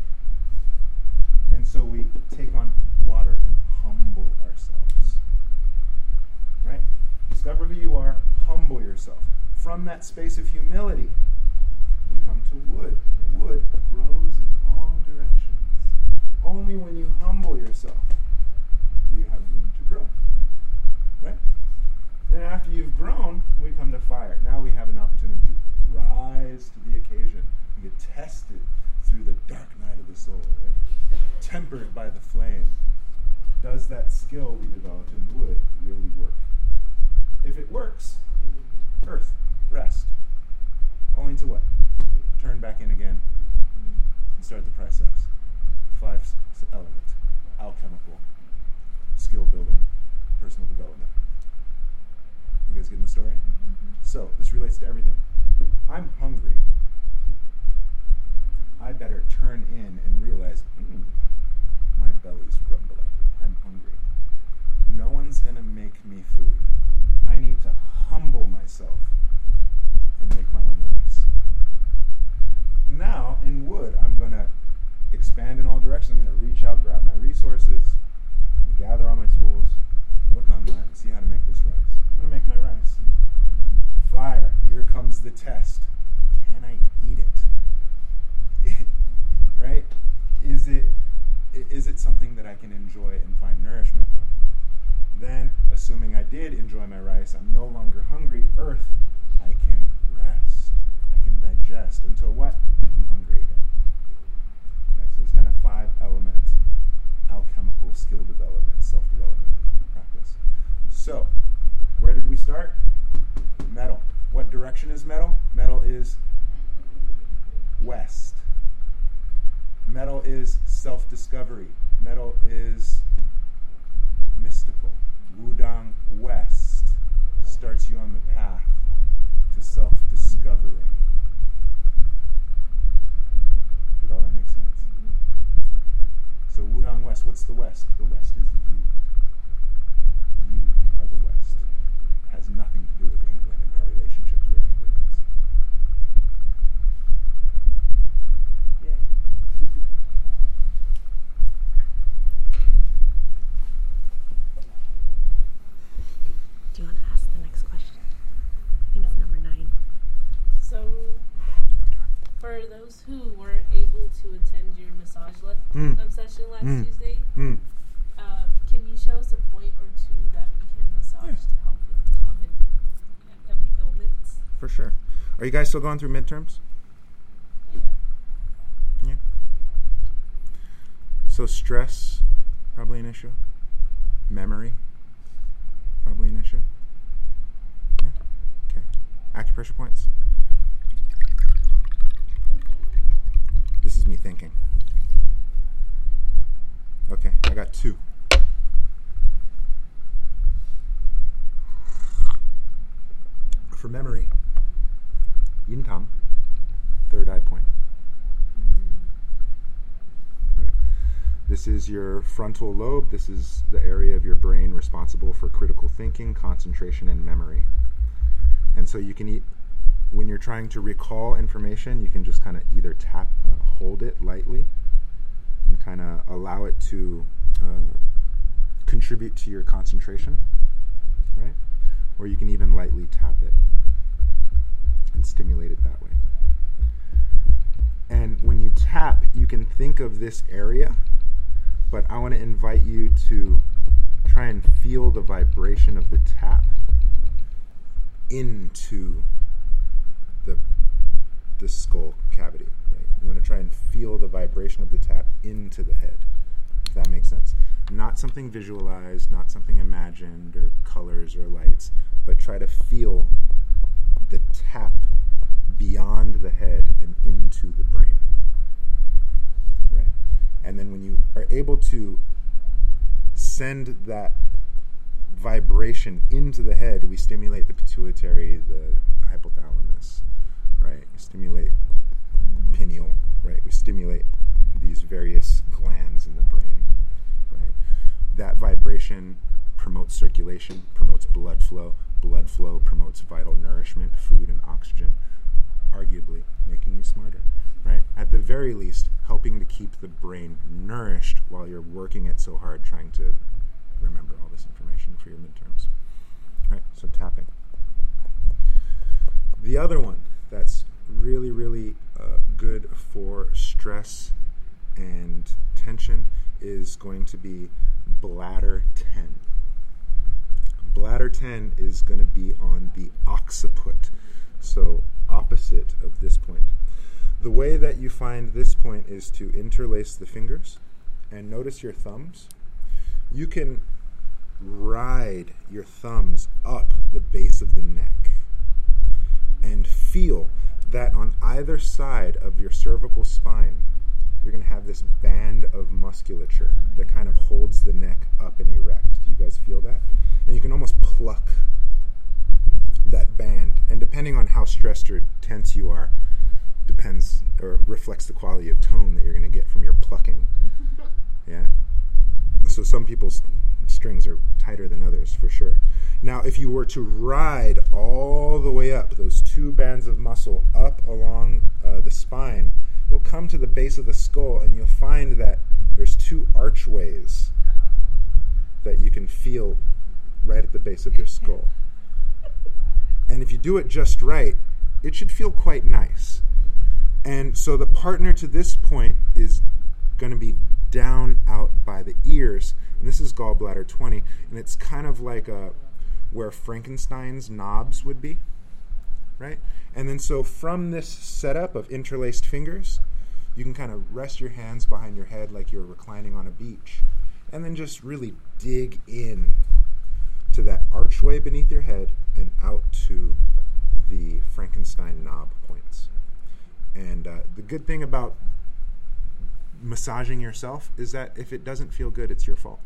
And so we take on water and humble ourselves. Right? Discover who you are, humble yourself. From that space of humility, we come to wood. Wood grows in all directions. Only when you humble yourself do you have room to grow. Right? Then after you've grown, we come to fire. Now we have an opportunity to rise to the occasion and get tested through the dark night of the soul, right? Tempered by the flame. Does that skill we developed in wood really work? If it works, earth, rest. Only to what? Turn back in again and start the process. Five s- element, alchemical, skill building, personal development. You guys getting the story? So, this relates to everything. I'm hungry. I better turn in and realize, "Mm, my belly's grumbling. I'm hungry. No one's going to make me food. I need to humble myself and make my own rice. Now, in wood, I'm going to expand in all directions. I'm going to reach out, grab my resources, gather all my tools, and look online and see how to make this rice. I'm going to make my rice. Fire, here comes the test. Can I eat it? right? Is it i- is it something that I can enjoy and find nourishment from? Then, assuming I did enjoy my rice, I'm no longer hungry. Earth, I can rest. I can digest until what? I'm hungry again. Right, so this kind of five element alchemical skill development, self development practice. So, where did we start? Metal. What direction is metal? Metal is west. Metal is self discovery. Metal is mystical. Wudang West starts you on the path to self discovery. Did all that make sense? So Wudang West, what's the West? The West is you. You are the West. Has nothing to do with England and our relationship to where England is. Yay. Do you want to ask the next question? I think it's number nine. So, for those who weren't able to attend your massage le- Mm. um, session last Mm. Tuesday, Mm. uh, can you show us a point or two that we can massage Yeah. to help with common um, ailments? For sure. Are you guys still going through midterms? Yeah. So stress, probably an issue. Memory, probably an issue. Yeah. Okay. Acupressure points. This is me thinking. Okay, I got two. For memory, yin tang, third eye point. Right. This is your frontal lobe. This is the area of your brain responsible for critical thinking, concentration, and memory. And so you can eat when you're trying to recall information, you can just kind of either tap, uh, hold it lightly, and kind of allow it to uh, contribute to your concentration, right? Or you can even lightly tap it and stimulate it that way. And when you tap, you can think of this area, but I want to invite you to try and feel the vibration of the tap into the the skull cavity. Right? You want to try and feel the vibration of the tap into the head. If that makes sense. Not something visualized, not something imagined or colors or lights, but try to feel the tap beyond the head and into the brain. And then when you are able to send that vibration into the head, we stimulate the pituitary, the hypothalamus, right? You stimulate pineal, right? We stimulate these various glands in the brain, right? That vibration promotes circulation, promotes blood flow. Blood flow promotes vital nourishment, food and oxygen, arguably making you smarter, right? At the very least, helping to keep the brain nourished while you're working it so hard trying to remember all this information for your midterms. Right? So tapping. The other one that's really, really uh, good for stress and tension is going to be bladder 10. Bladder 10 is going to be on the occiput, so opposite of this point. The way that you find this point is to interlace the fingers and notice your thumbs. You can ride your thumbs up the base of the neck and feel that on either side of your cervical spine, you're going to have this band of musculature that kind of holds the neck up and erect. Do you guys feel that? And you can almost pluck that band. And depending on how stressed or tense you are, depends or reflects the quality of tone that you're going to get from your plucking. Yeah? So some people's strings are tighter than others for sure. Now, if you were to ride all the way up, those two bands of muscle up along uh, the spine, you'll come to the base of the skull and you'll find that there's two archways that you can feel right at the base of your skull. And if you do it just right, it should feel quite nice. And so the partner to this point is going to be down out by the ears. And this is gallbladder 20. And it's kind of like a, where Frankenstein's knobs would be, right? And then so from this setup of interlaced fingers, you can kind of rest your hands behind your head like you're reclining on a beach. And then just really dig in to that archway beneath your head and out to the Frankenstein knob points. And uh, the good thing about massaging yourself is that if it doesn't feel good, it's your fault.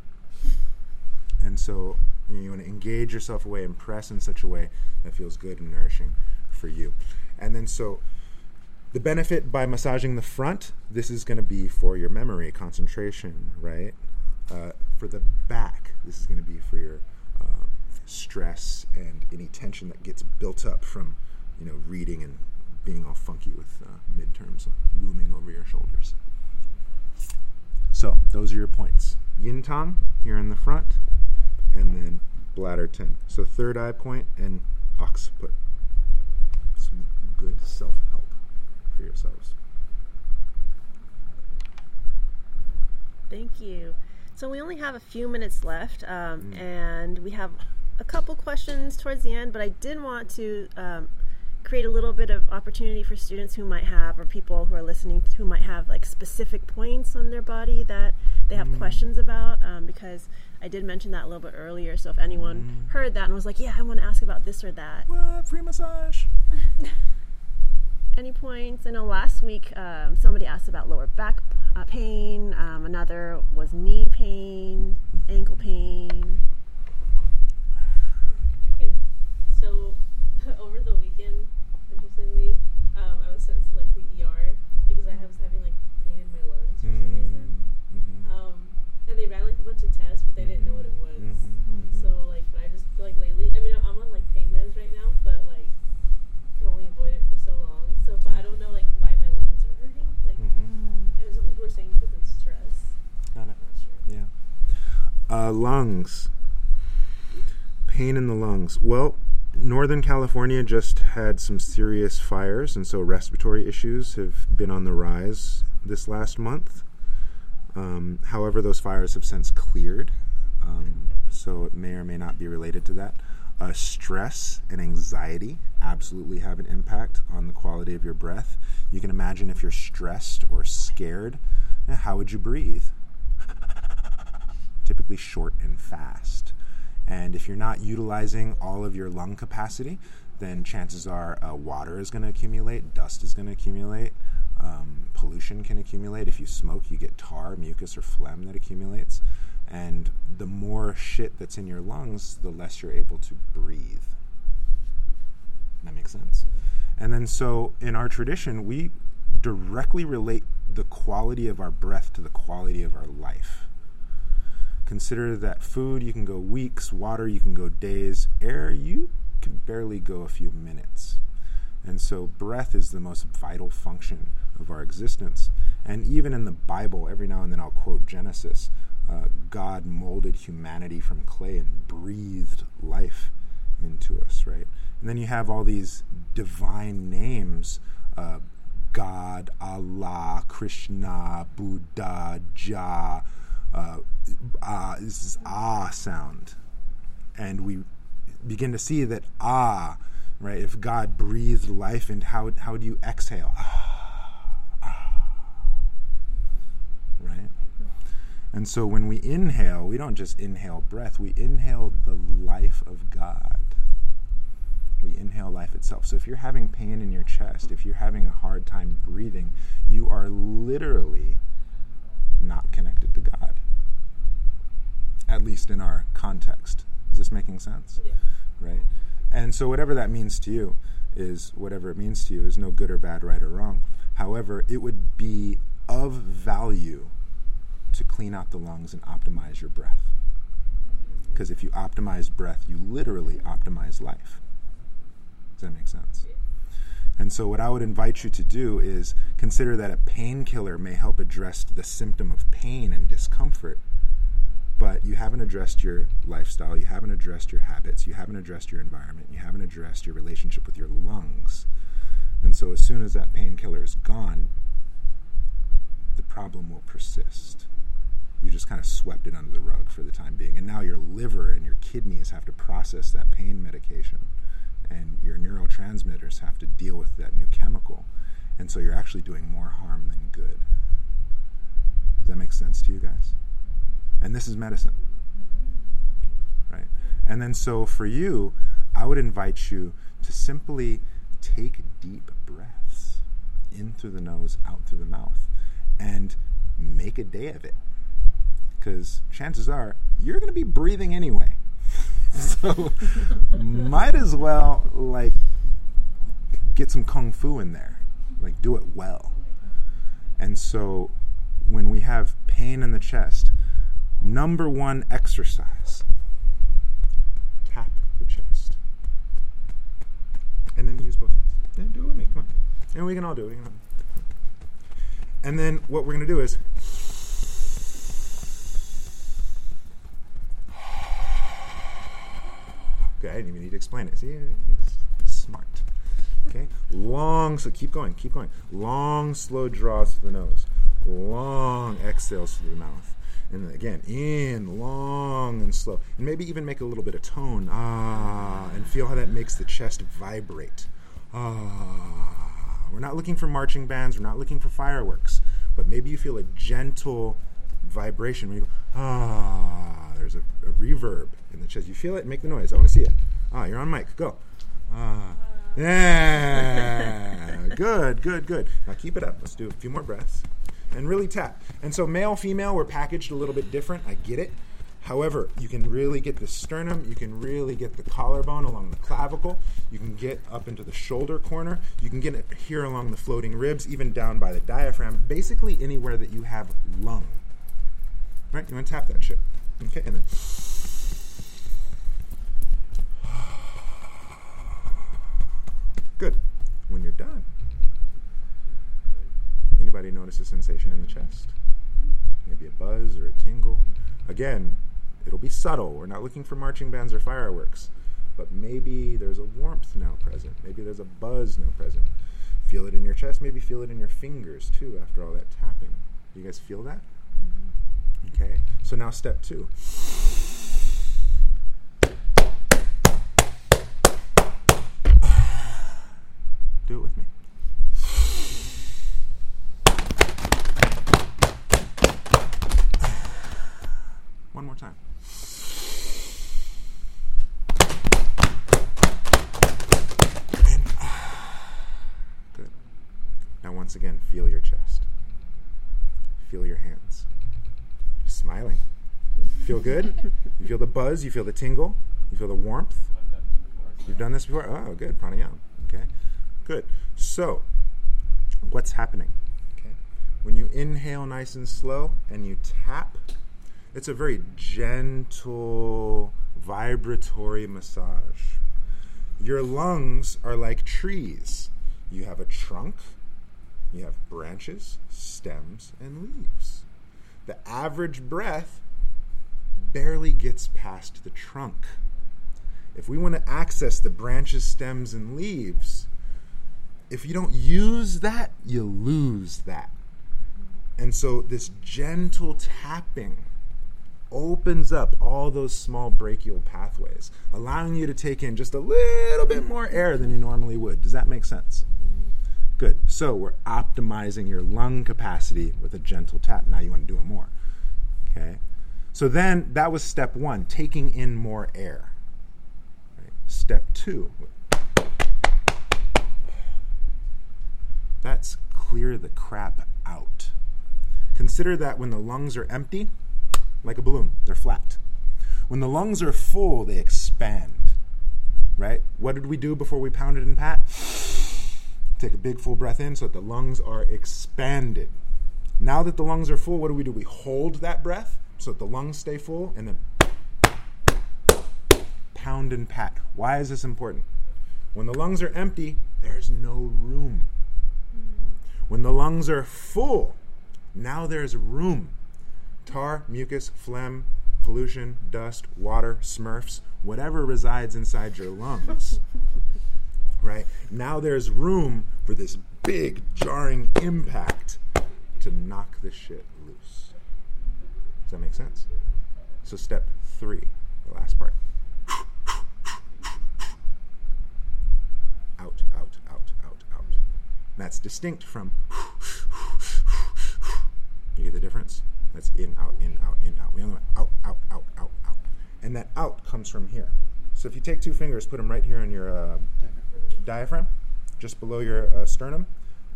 And so you, know, you want to engage yourself away and press in such a way that feels good and nourishing for you. And then so the benefit by massaging the front, this is going to be for your memory, concentration, right? Uh, for the back, this is going to be for your um, stress and any tension that gets built up from, you know, reading and being all funky with uh, midterms looming over your shoulders. So those are your points. Yin Tang here in the front, and then bladder 10. So third eye point and occiput. Some good self help for yourselves. Thank you. So we only have a few minutes left, um, and we have a couple questions towards the end. But I did want to um, create a little bit of opportunity for students who might have, or people who are listening who might have like specific points on their body that they have questions about. Um, because I did mention that a little bit earlier. So if anyone heard that and was like, "Yeah, I want to ask about this or that," What? Free massage? any points? I know last week um, somebody asked about lower back uh, pain. Um, another was knee pain, ankle pain. So over the weekend, recently. Um, I was sent to like the ER because I was having like pain in my lungs for some reason. Mm, mm-hmm. Um, and they ran like a bunch of tests, but they didn't know what it was. Mm-hmm. mm-hmm. So like, but I just like lately. I mean, I'm, on like pain meds right now, but like can only avoid it for so long. So, but I don't know like why my lungs are hurting. Like, mm-hmm. and some people were saying because it's stress. Got it. Sure. Yeah. Uh, lungs. Pain in the lungs. Well, Northern California just had some serious fires, and so respiratory issues have been on the rise this last month. Um, however, those fires have since cleared, um, so it may or may not be related to that. Uh, stress and anxiety absolutely have an impact on the quality of your breath. You can imagine if you're stressed or scared, eh, how would you breathe? Typically short and fast. And if you're not utilizing all of your lung capacity, then chances are uh, water is going to accumulate, dust is going to accumulate, um, pollution can accumulate. If you smoke, you get tar, mucus, or phlegm that accumulates. And the more shit that's in your lungs, the less you're able to breathe. That makes sense. And then, so in our tradition, we directly relate the quality of our breath to the quality of our life. Consider that food, you can go weeks, water, you can go days, air, you can barely go a few minutes. And so, breath is the most vital function of our existence. And even in the Bible, every now and then I'll quote Genesis uh, God molded humanity from clay and breathed life into us, right? And then you have all these divine names uh, God, Allah, Krishna, Buddha, Jah. Uh, ah, this is ah sound. And we begin to see that ah, right? If God breathed life and how, how do you exhale? Ah, ah, right? And so when we inhale, we don't just inhale breath, we inhale the life of God. We inhale life itself. So if you're having pain in your chest, if you're having a hard time breathing, you are literally not connected to God. At least in our context. Is this making sense? Yeah. Right? And so whatever that means to you is whatever it means to you. There's no good or bad, right or wrong. However, it would be of value to clean out the lungs and optimize your breath. Because if you optimize breath, you literally optimize life. Does that make sense? And so, what I would invite you to do is consider that a painkiller may help address the symptom of pain and discomfort, but you haven't addressed your lifestyle, you haven't addressed your habits, you haven't addressed your environment, you haven't addressed your relationship with your lungs. And so, as soon as that painkiller is gone, the problem will persist. You just kind of swept it under the rug for the time being. And now your liver and your kidneys have to process that pain medication, and your neurotransmitters have to deal with that new chemical. And so you're actually doing more harm than good. Does that make sense to you guys? And this is medicine. Right? And then so for you, I would invite you to simply take deep breaths in through the nose, out through the mouth, and make a day of it. Because chances are you're going to be breathing anyway. so might as well like get some kung fu in there. Like do it well. And so when we have pain in the chest, number one exercise tap the chest. And then use both hands. Yeah, do it with me. Come on. And we can all do it. And then what we're going to do is Okay, I didn't even need to explain it. See, it's smart. Okay, long. So keep going, keep going. Long, slow draws to the nose. Long exhales through the mouth. And again, in, long and slow. And maybe even make a little bit of tone. Ah, and feel how that makes the chest vibrate. Ah. We're not looking for marching bands, we're not looking for fireworks. But maybe you feel a gentle vibration when you go, ah, there's a, a reverb in the chest. You feel it? Make the noise. I want to see it. Ah, you're on mic. Go. Ah. Yeah. good, good, good. Now keep it up. Let's do a few more breaths. And really tap. And so male, female, we're packaged a little bit different. I get it. However, you can really get the sternum, you can really get the collarbone along the clavicle, you can get up into the shoulder corner, you can get it here along the floating ribs, even down by the diaphragm, basically anywhere that you have lung. Right? You want to tap that shit. Okay, and then. Good. When you're done, anybody notice a sensation in the chest? Maybe a buzz or a tingle. Again, It'll be subtle. We're not looking for marching bands or fireworks. But maybe there's a warmth now present. Maybe there's a buzz now present. Feel it in your chest. Maybe feel it in your fingers too after all that tapping. Do you guys feel that? Mm-hmm. Okay. So now step two. Do it with me. One more time. And, ah, good. Now, once again, feel your chest. Feel your hands. Smiling. Feel good? You feel the buzz, you feel the tingle, you feel the warmth. You've done this before? Oh, good. Pranayama. Okay. Good. So, what's happening? Okay. When you inhale nice and slow and you tap, it's a very gentle, vibratory massage. Your lungs are like trees. You have a trunk, you have branches, stems, and leaves. The average breath barely gets past the trunk. If we want to access the branches, stems, and leaves, if you don't use that, you lose that. And so this gentle tapping opens up all those small bronchial pathways, allowing you to take in just a little bit more air than you normally would. Does that make sense? Good. So we're optimizing your lung capacity with a gentle tap. Now you want to do it more. Okay. So then that was step one, taking in more air. Right. Step two. That's clear the crap out. Consider that when the lungs are empty, like a balloon, they're flat. When the lungs are full, they expand. Right? What did we do before we pounded and pat? Take a big full breath in so that the lungs are expanded. Now that the lungs are full, what do we do? We hold that breath so that the lungs stay full and then pound and pat. Why is this important? When the lungs are empty, there's no room. When the lungs are full, now there's room. Tar, mucus, phlegm, pollution, dust, water, smurfs, whatever resides inside your lungs. right? Now there's room for this big jarring impact to knock this shit loose. Does that make sense? So, step three, the last part. Out, out, out, out, out. That's distinct from. You get the difference? That's in, out, in, out, in, out. We only went out, out, out, out, out. And that out comes from here. So if you take two fingers, put them right here on your uh, diaphragm, just below your uh, sternum,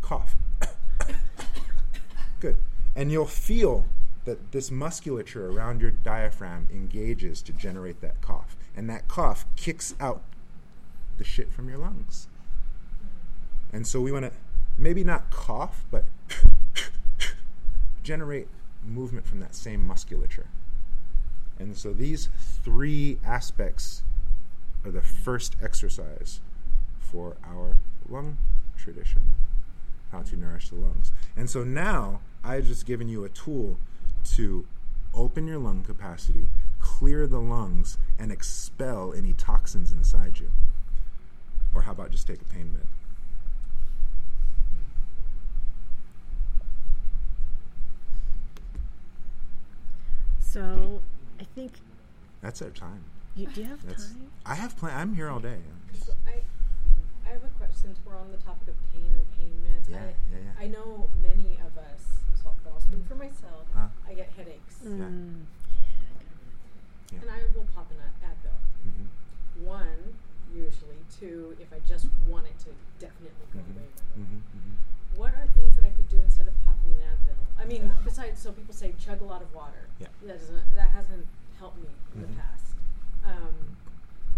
cough. Good. And you'll feel that this musculature around your diaphragm engages to generate that cough. And that cough kicks out the shit from your lungs. And so we want to maybe not cough, but generate movement from that same musculature. And so these three aspects are the first exercise for our lung tradition, how to nourish the lungs. And so now I've just given you a tool to open your lung capacity, clear the lungs, and expel any toxins inside you. Or how about just take a pain med? So, I think That's our time. you do you have That's, time. I have plan. I'm here all day. So I, I have a question. Since we're on the topic of pain and pain meds, Yeah, I, yeah, yeah. I know many of us. So I'll speak for myself. Uh. I get headaches, Mm. Yeah. and I will pop an Ad- Advil. Mhm. One, usually. Two, if I just want it to definitely go Mhm. away. With it. Mhm, mhm. What are things that I could do instead of popping an Advil? I mean, besides, so people say chug a lot of water. Yeah. That doesn't. That hasn't helped me in the past. Um,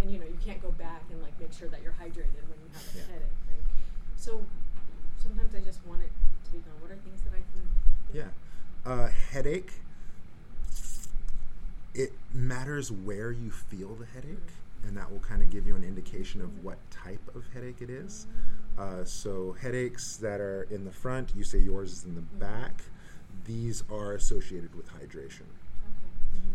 and you know, you can't go back and like make sure that you're hydrated when you have a Yeah. headache, right? So sometimes I just want it to be gone. What are things that I can? Do? Yeah. Uh, headache. It matters where you feel the headache, and that will kind of give you an indication of what type of headache it is. Uh, so, headaches that are in the front, you say yours is in the back, these are associated with hydration.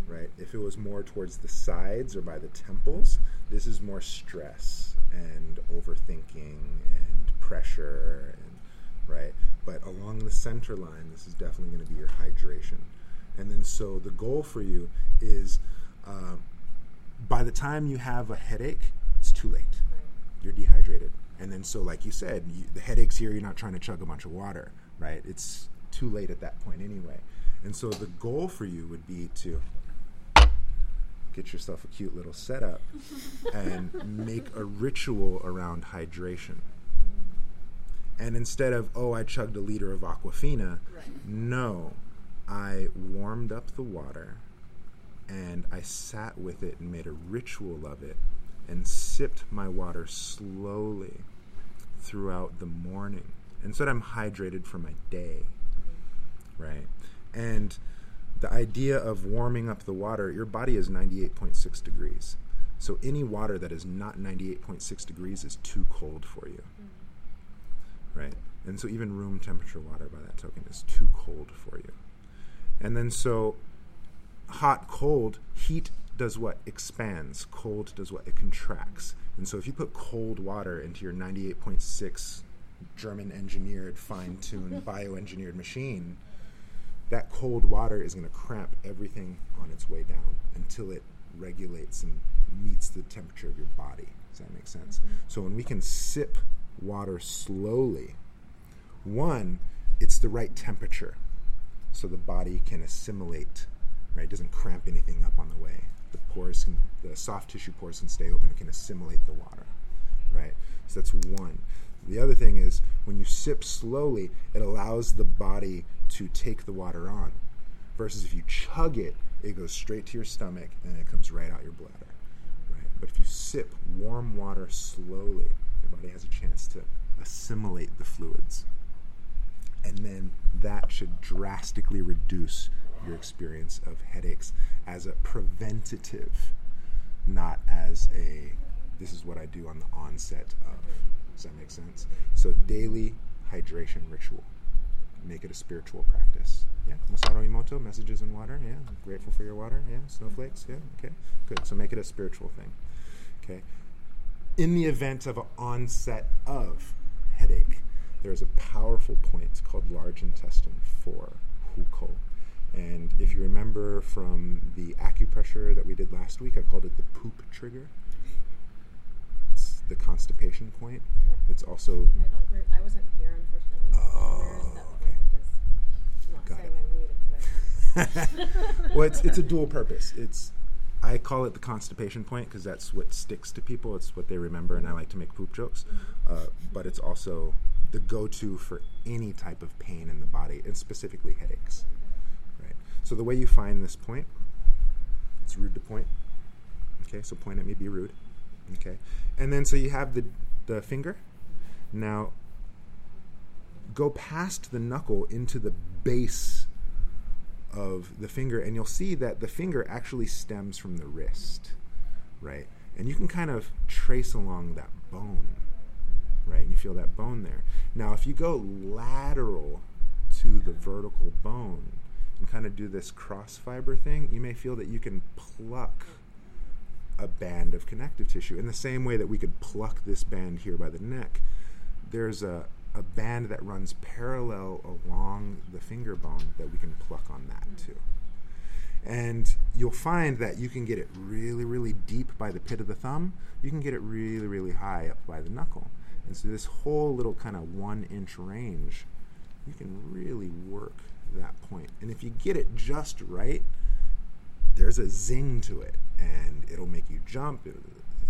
Right? If it was more towards the sides or by the temples, this is more stress and overthinking and pressure, and, right? But along the center line, this is definitely going to be your hydration. And then, so the goal for you is uh, by the time you have a headache, it's too late. You're dehydrated. And then, so like you said, you, the headache's here, you're not trying to chug a bunch of water, right? It's too late at that point anyway. And so the goal for you would be to get yourself a cute little setup and make a ritual around hydration. And instead of, oh, I chugged a liter of Aquafina, no, I warmed up the water and I sat with it and made a ritual of it and sipped my water slowly throughout the morning. And so that I'm hydrated for my day, mm-hmm. right? And the idea of warming up the water, your body is 98.6 degrees. So any water that is not 98.6 degrees is too cold for you, mm-hmm. right? And so even room temperature water by that token is too cold for you. And then so hot, cold, heat does what? Expands. Cold does what? It contracts. And so if you put cold water into your 98.6 German engineered, fine tuned, bioengineered machine, that cold water is going to cramp everything on its way down until it regulates and meets the temperature of your body. Does that make sense? Mm-hmm. So when we can sip water slowly, one, it's the right temperature so the body can assimilate, right? It doesn't cramp anything up on the way. The pores can, the soft tissue pores can stay open. It can assimilate the water, right? So that's one. The other thing is when you sip slowly, it allows the body to take the water on. Versus if you chug it, it goes straight to your stomach and it comes right out your bladder. Right? But if you sip warm water slowly, your body has a chance to assimilate the fluids. And then that should drastically reduce your experience of headaches as a preventative, not as a this is what I do on the onset of. Does that make sense? So daily hydration ritual. Make it a spiritual practice. Yeah. Masaru Emoto, messages in water. Yeah. Grateful for your water. Yeah. Snowflakes. Yeah. Okay. Good. So make it a spiritual thing. Okay. In the event of an onset of headache, there's a powerful point called large intestine 4, Hegu. And if you remember from the acupressure that we did last week, I called it the poop trigger. It's the constipation point. It's also I don't. I wasn't here, unfortunately. Oh, Where is that okay. Because I'm not Got it. It, well, it's it's a dual purpose. It's I call it the constipation point because that's what sticks to people. It's what they remember, and I like to make poop jokes. Uh, but it's also the go-to for any type of pain in the body, and specifically headaches. Right. So the way you find this point, it's rude to point. Okay, so point at me, be rude. Okay, and then so you have the the finger. Now go past the knuckle into the base of the finger, and you'll see that the finger actually stems from the wrist, right? And you can kind of trace along that bone, right? And you feel that bone there. Now, if you go lateral to the vertical bone and kind of do this cross fiber thing, you may feel that you can pluck a band of connective tissue in the same way that we could pluck this band here by the neck. There's a a band that runs parallel along the finger bone that we can pluck on that mm. too. And you'll find that you can get it really, really deep by the pit of the thumb. You can get it really, really high up by the knuckle. And so this whole little kind of one inch range, you can really work that point. And if you get it just right, there's a zing to it, and it'll make you jump. It-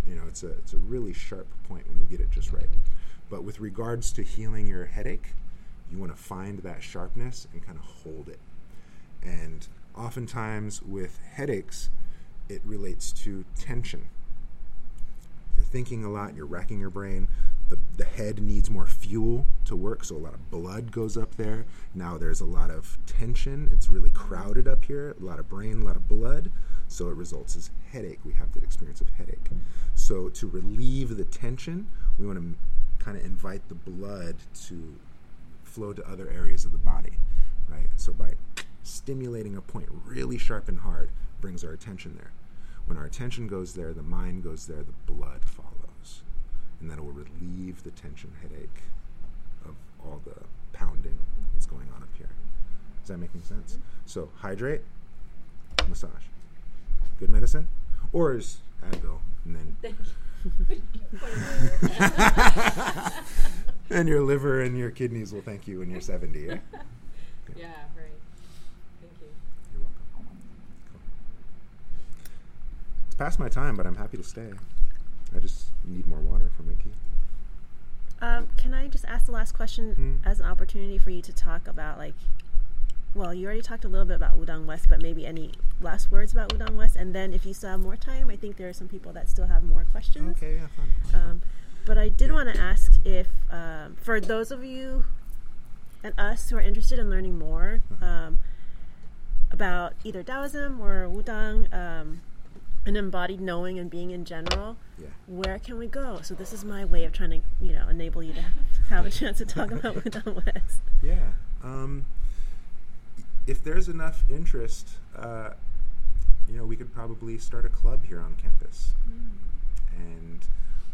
you know, it's a it's a really sharp point when you get it just right. Mm-hmm. But with regards to healing your headache, you want to find that sharpness and kind of hold it. And oftentimes with headaches, it relates to tension. You're thinking a lot, you're racking your brain. The, the head needs more fuel to work, so a lot of blood goes up there. Now there's a lot of tension. It's really crowded up here, a lot of brain, a lot of blood. So it results as headache. We have that experience of headache. So to relieve the tension, we want to kind of invite the blood to flow to other areas of the body, right? So by stimulating a point really sharp and hard brings our attention there. When our attention goes there, the mind goes there, the blood follows. And that will relieve the tension headache of all the pounding that's going on up here. Is that making sense? Mm-hmm. So hydrate, massage. Good medicine? Or is Advil and then Thank you. and your liver and your kidneys will thank you when you're 70, yeah? yeah, right. Thank you. You're welcome. Cool. It's past my time, but I'm happy to stay. I just need more water for my tea. Um, can I just ask the last question Hmm. as an opportunity for you to talk about like, well, you already talked a little bit about Wudang West, but maybe any last words about Wudang West, and then if you still have more time, I think there are some people that still have more questions. Okay, yeah, fun. Um, but I did want to ask if, um, for those of you and us who are interested in learning more um, about either Taoism or Wudang, um, and embodied knowing and being in general, Yeah. where can we go? So this is my way of trying to, you know, enable you to have a chance to talk about Wudang West. Yeah. Um, if there's enough interest, uh, you know, we could probably start a club here on campus. And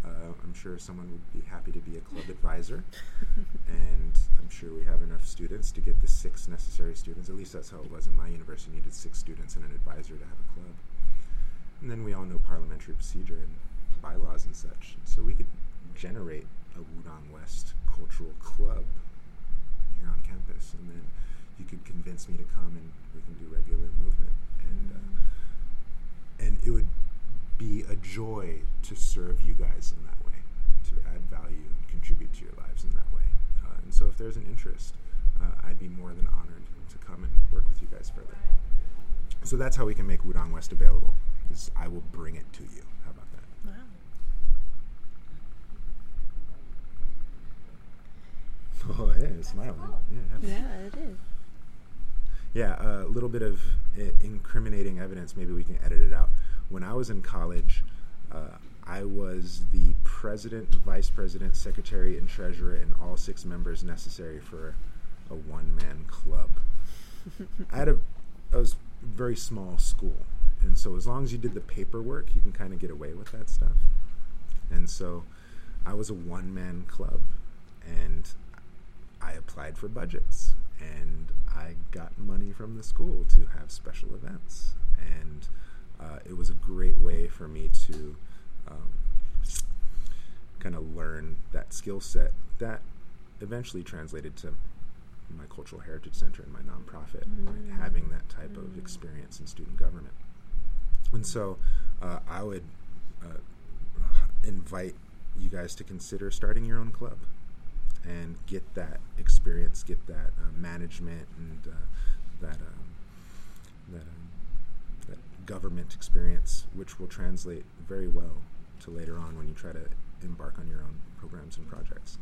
uh, I'm sure someone would be happy to be a club advisor. and I'm sure we have enough students to get the six necessary students. At least that's how it was in my university. Needed six students and an advisor to have a club. And then we all know parliamentary procedure and bylaws and such. So we could generate a Wudang West cultural club here on campus, and then you could convince me to come and we can do regular movement. And uh, and it would be a joy to serve you guys in that way, to add value and contribute to your lives in that way. Uh, and so, if there's an interest, uh, I'd be more than honored to come and work with you guys further. So that's how we can make Wudang West available. Is I will bring it to you. How about that? Wow. Oh, yeah, smiling. Yeah. Yeah, it is. Yeah, a little bit of incriminating evidence. Maybe we can edit it out. When I was in college, uh, I was the president, vice president, secretary, and treasurer, and all six members necessary for a one-man club. I had a, I was a very small school, and so as long as you did the paperwork, you can kind of get away with that stuff. And so, I was a one-man club, and I applied for budgets and I got money from the school to have special events. And uh, it was a great way for me to um, kind of learn that skill set that eventually translated to my Cultural Heritage Center and my nonprofit, right? having that type of experience in student government. And so uh, I would uh, invite you guys to consider starting your own club and get that experience, get that uh, management and uh, that um, that um, that government experience, which will translate very well to later on when you try to embark on your own programs and projects.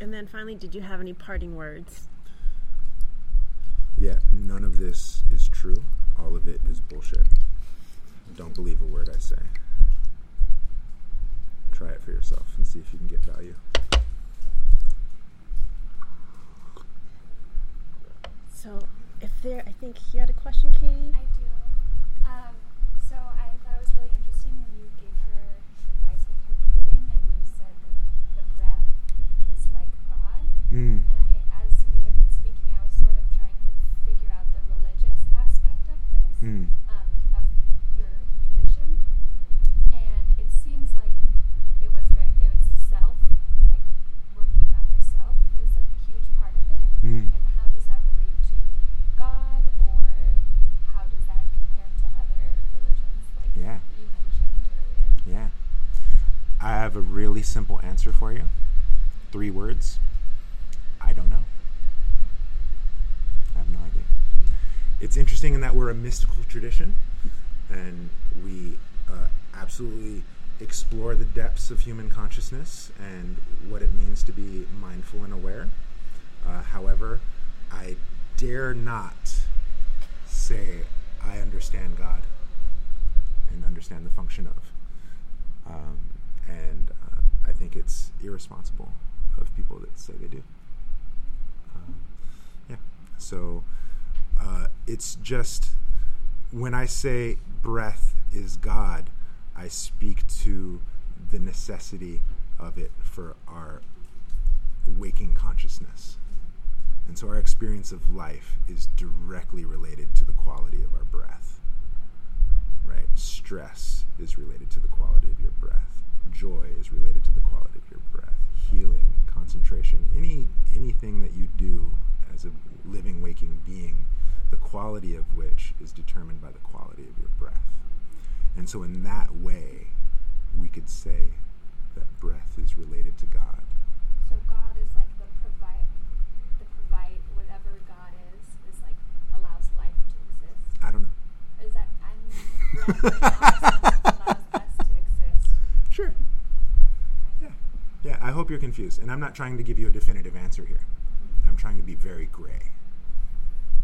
And then finally, did you have any parting words? Yeah, none of this is true. All of it is bullshit. Don't believe a word I say. Try it for yourself and see if you can get value. So, if there, I think you had a question, Katie. I do. Um, so I thought it was really interesting when you gave her advice with her breathing, and you said that the breath is like God. Mm. And I, as you had been speaking, I was sort of trying to figure out the religious aspect of this, Mm. um, of your tradition. And it seems like it was very, it was self, like working on yourself is a huge part of it. Mm. And how does that relate to God, or how does that compare to other religions, like Yeah. you mentioned earlier? Yeah. I have a really simple answer for you. Three words. I don't know. I have no idea. It's interesting in that we're a mystical tradition and we uh, absolutely explore the depths of human consciousness and what it means to be mindful and aware. Uh, however, I dare not say I understand God and understand the function of. Um, and uh, I think it's irresponsible of people that say they do. Um, So uh, it's just when I say breath is God, I speak to the necessity of it for our waking consciousness. And so our experience of life is directly related to the quality of our breath. Right? Stress is related to the quality of your breath. Joy is related to the quality of your breath. Healing, concentration, any anything that you do as a living waking being, the quality of which is determined by the quality of your breath. And so in that way, we could say that breath is related to God. So God is like the provide, the provide whatever God is is like allows life to exist. I don't know. Is that I'm yeah, allows us to exist. Sure. Yeah. Yeah, I hope you're confused. And I'm not trying to give you a definitive answer here. I'm trying to be very gray.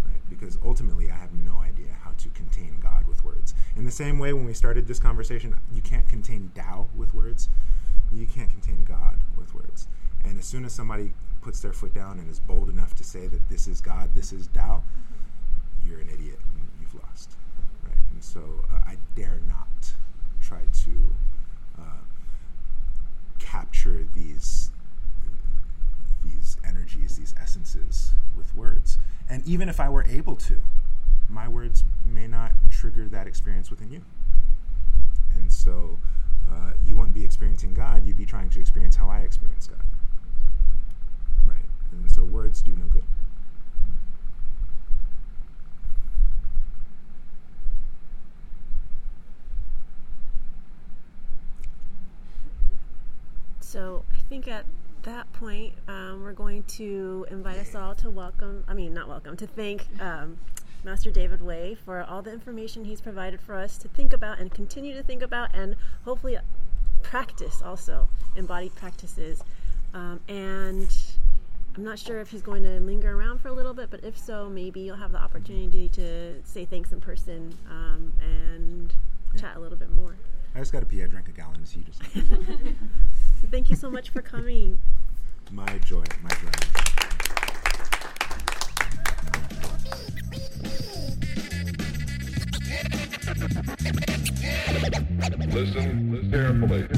Right? Because ultimately, I have no idea how to contain God with words. In the same way, when we started this conversation, you can't contain Tao with words. You can't contain God with words. And as soon as somebody puts their foot down and is bold enough to say that this is God, this is Tao, you're an idiot and you've lost. Right? And so uh, I dare not try to uh, capture these these energies, these essences with words. And even if I were able to, my words may not trigger that experience within you. And so uh, you wouldn't be experiencing God, you'd be trying to experience how I experience God. Right? And so words do no good. So I think at that point, um, we're going to invite us all to welcome, I mean, not welcome, to thank um, Master David Wei for all the information he's provided for us to think about and continue to think about and hopefully practice also, embodied practices. Um, and I'm not sure if he's going to linger around for a little bit, but if so, maybe you'll have the opportunity to say thanks in person um, and chat a little bit more. I just got to pee. I drank a gallon of tea just So thank you so much for coming. My joy, my joy. Listen, listen carefully.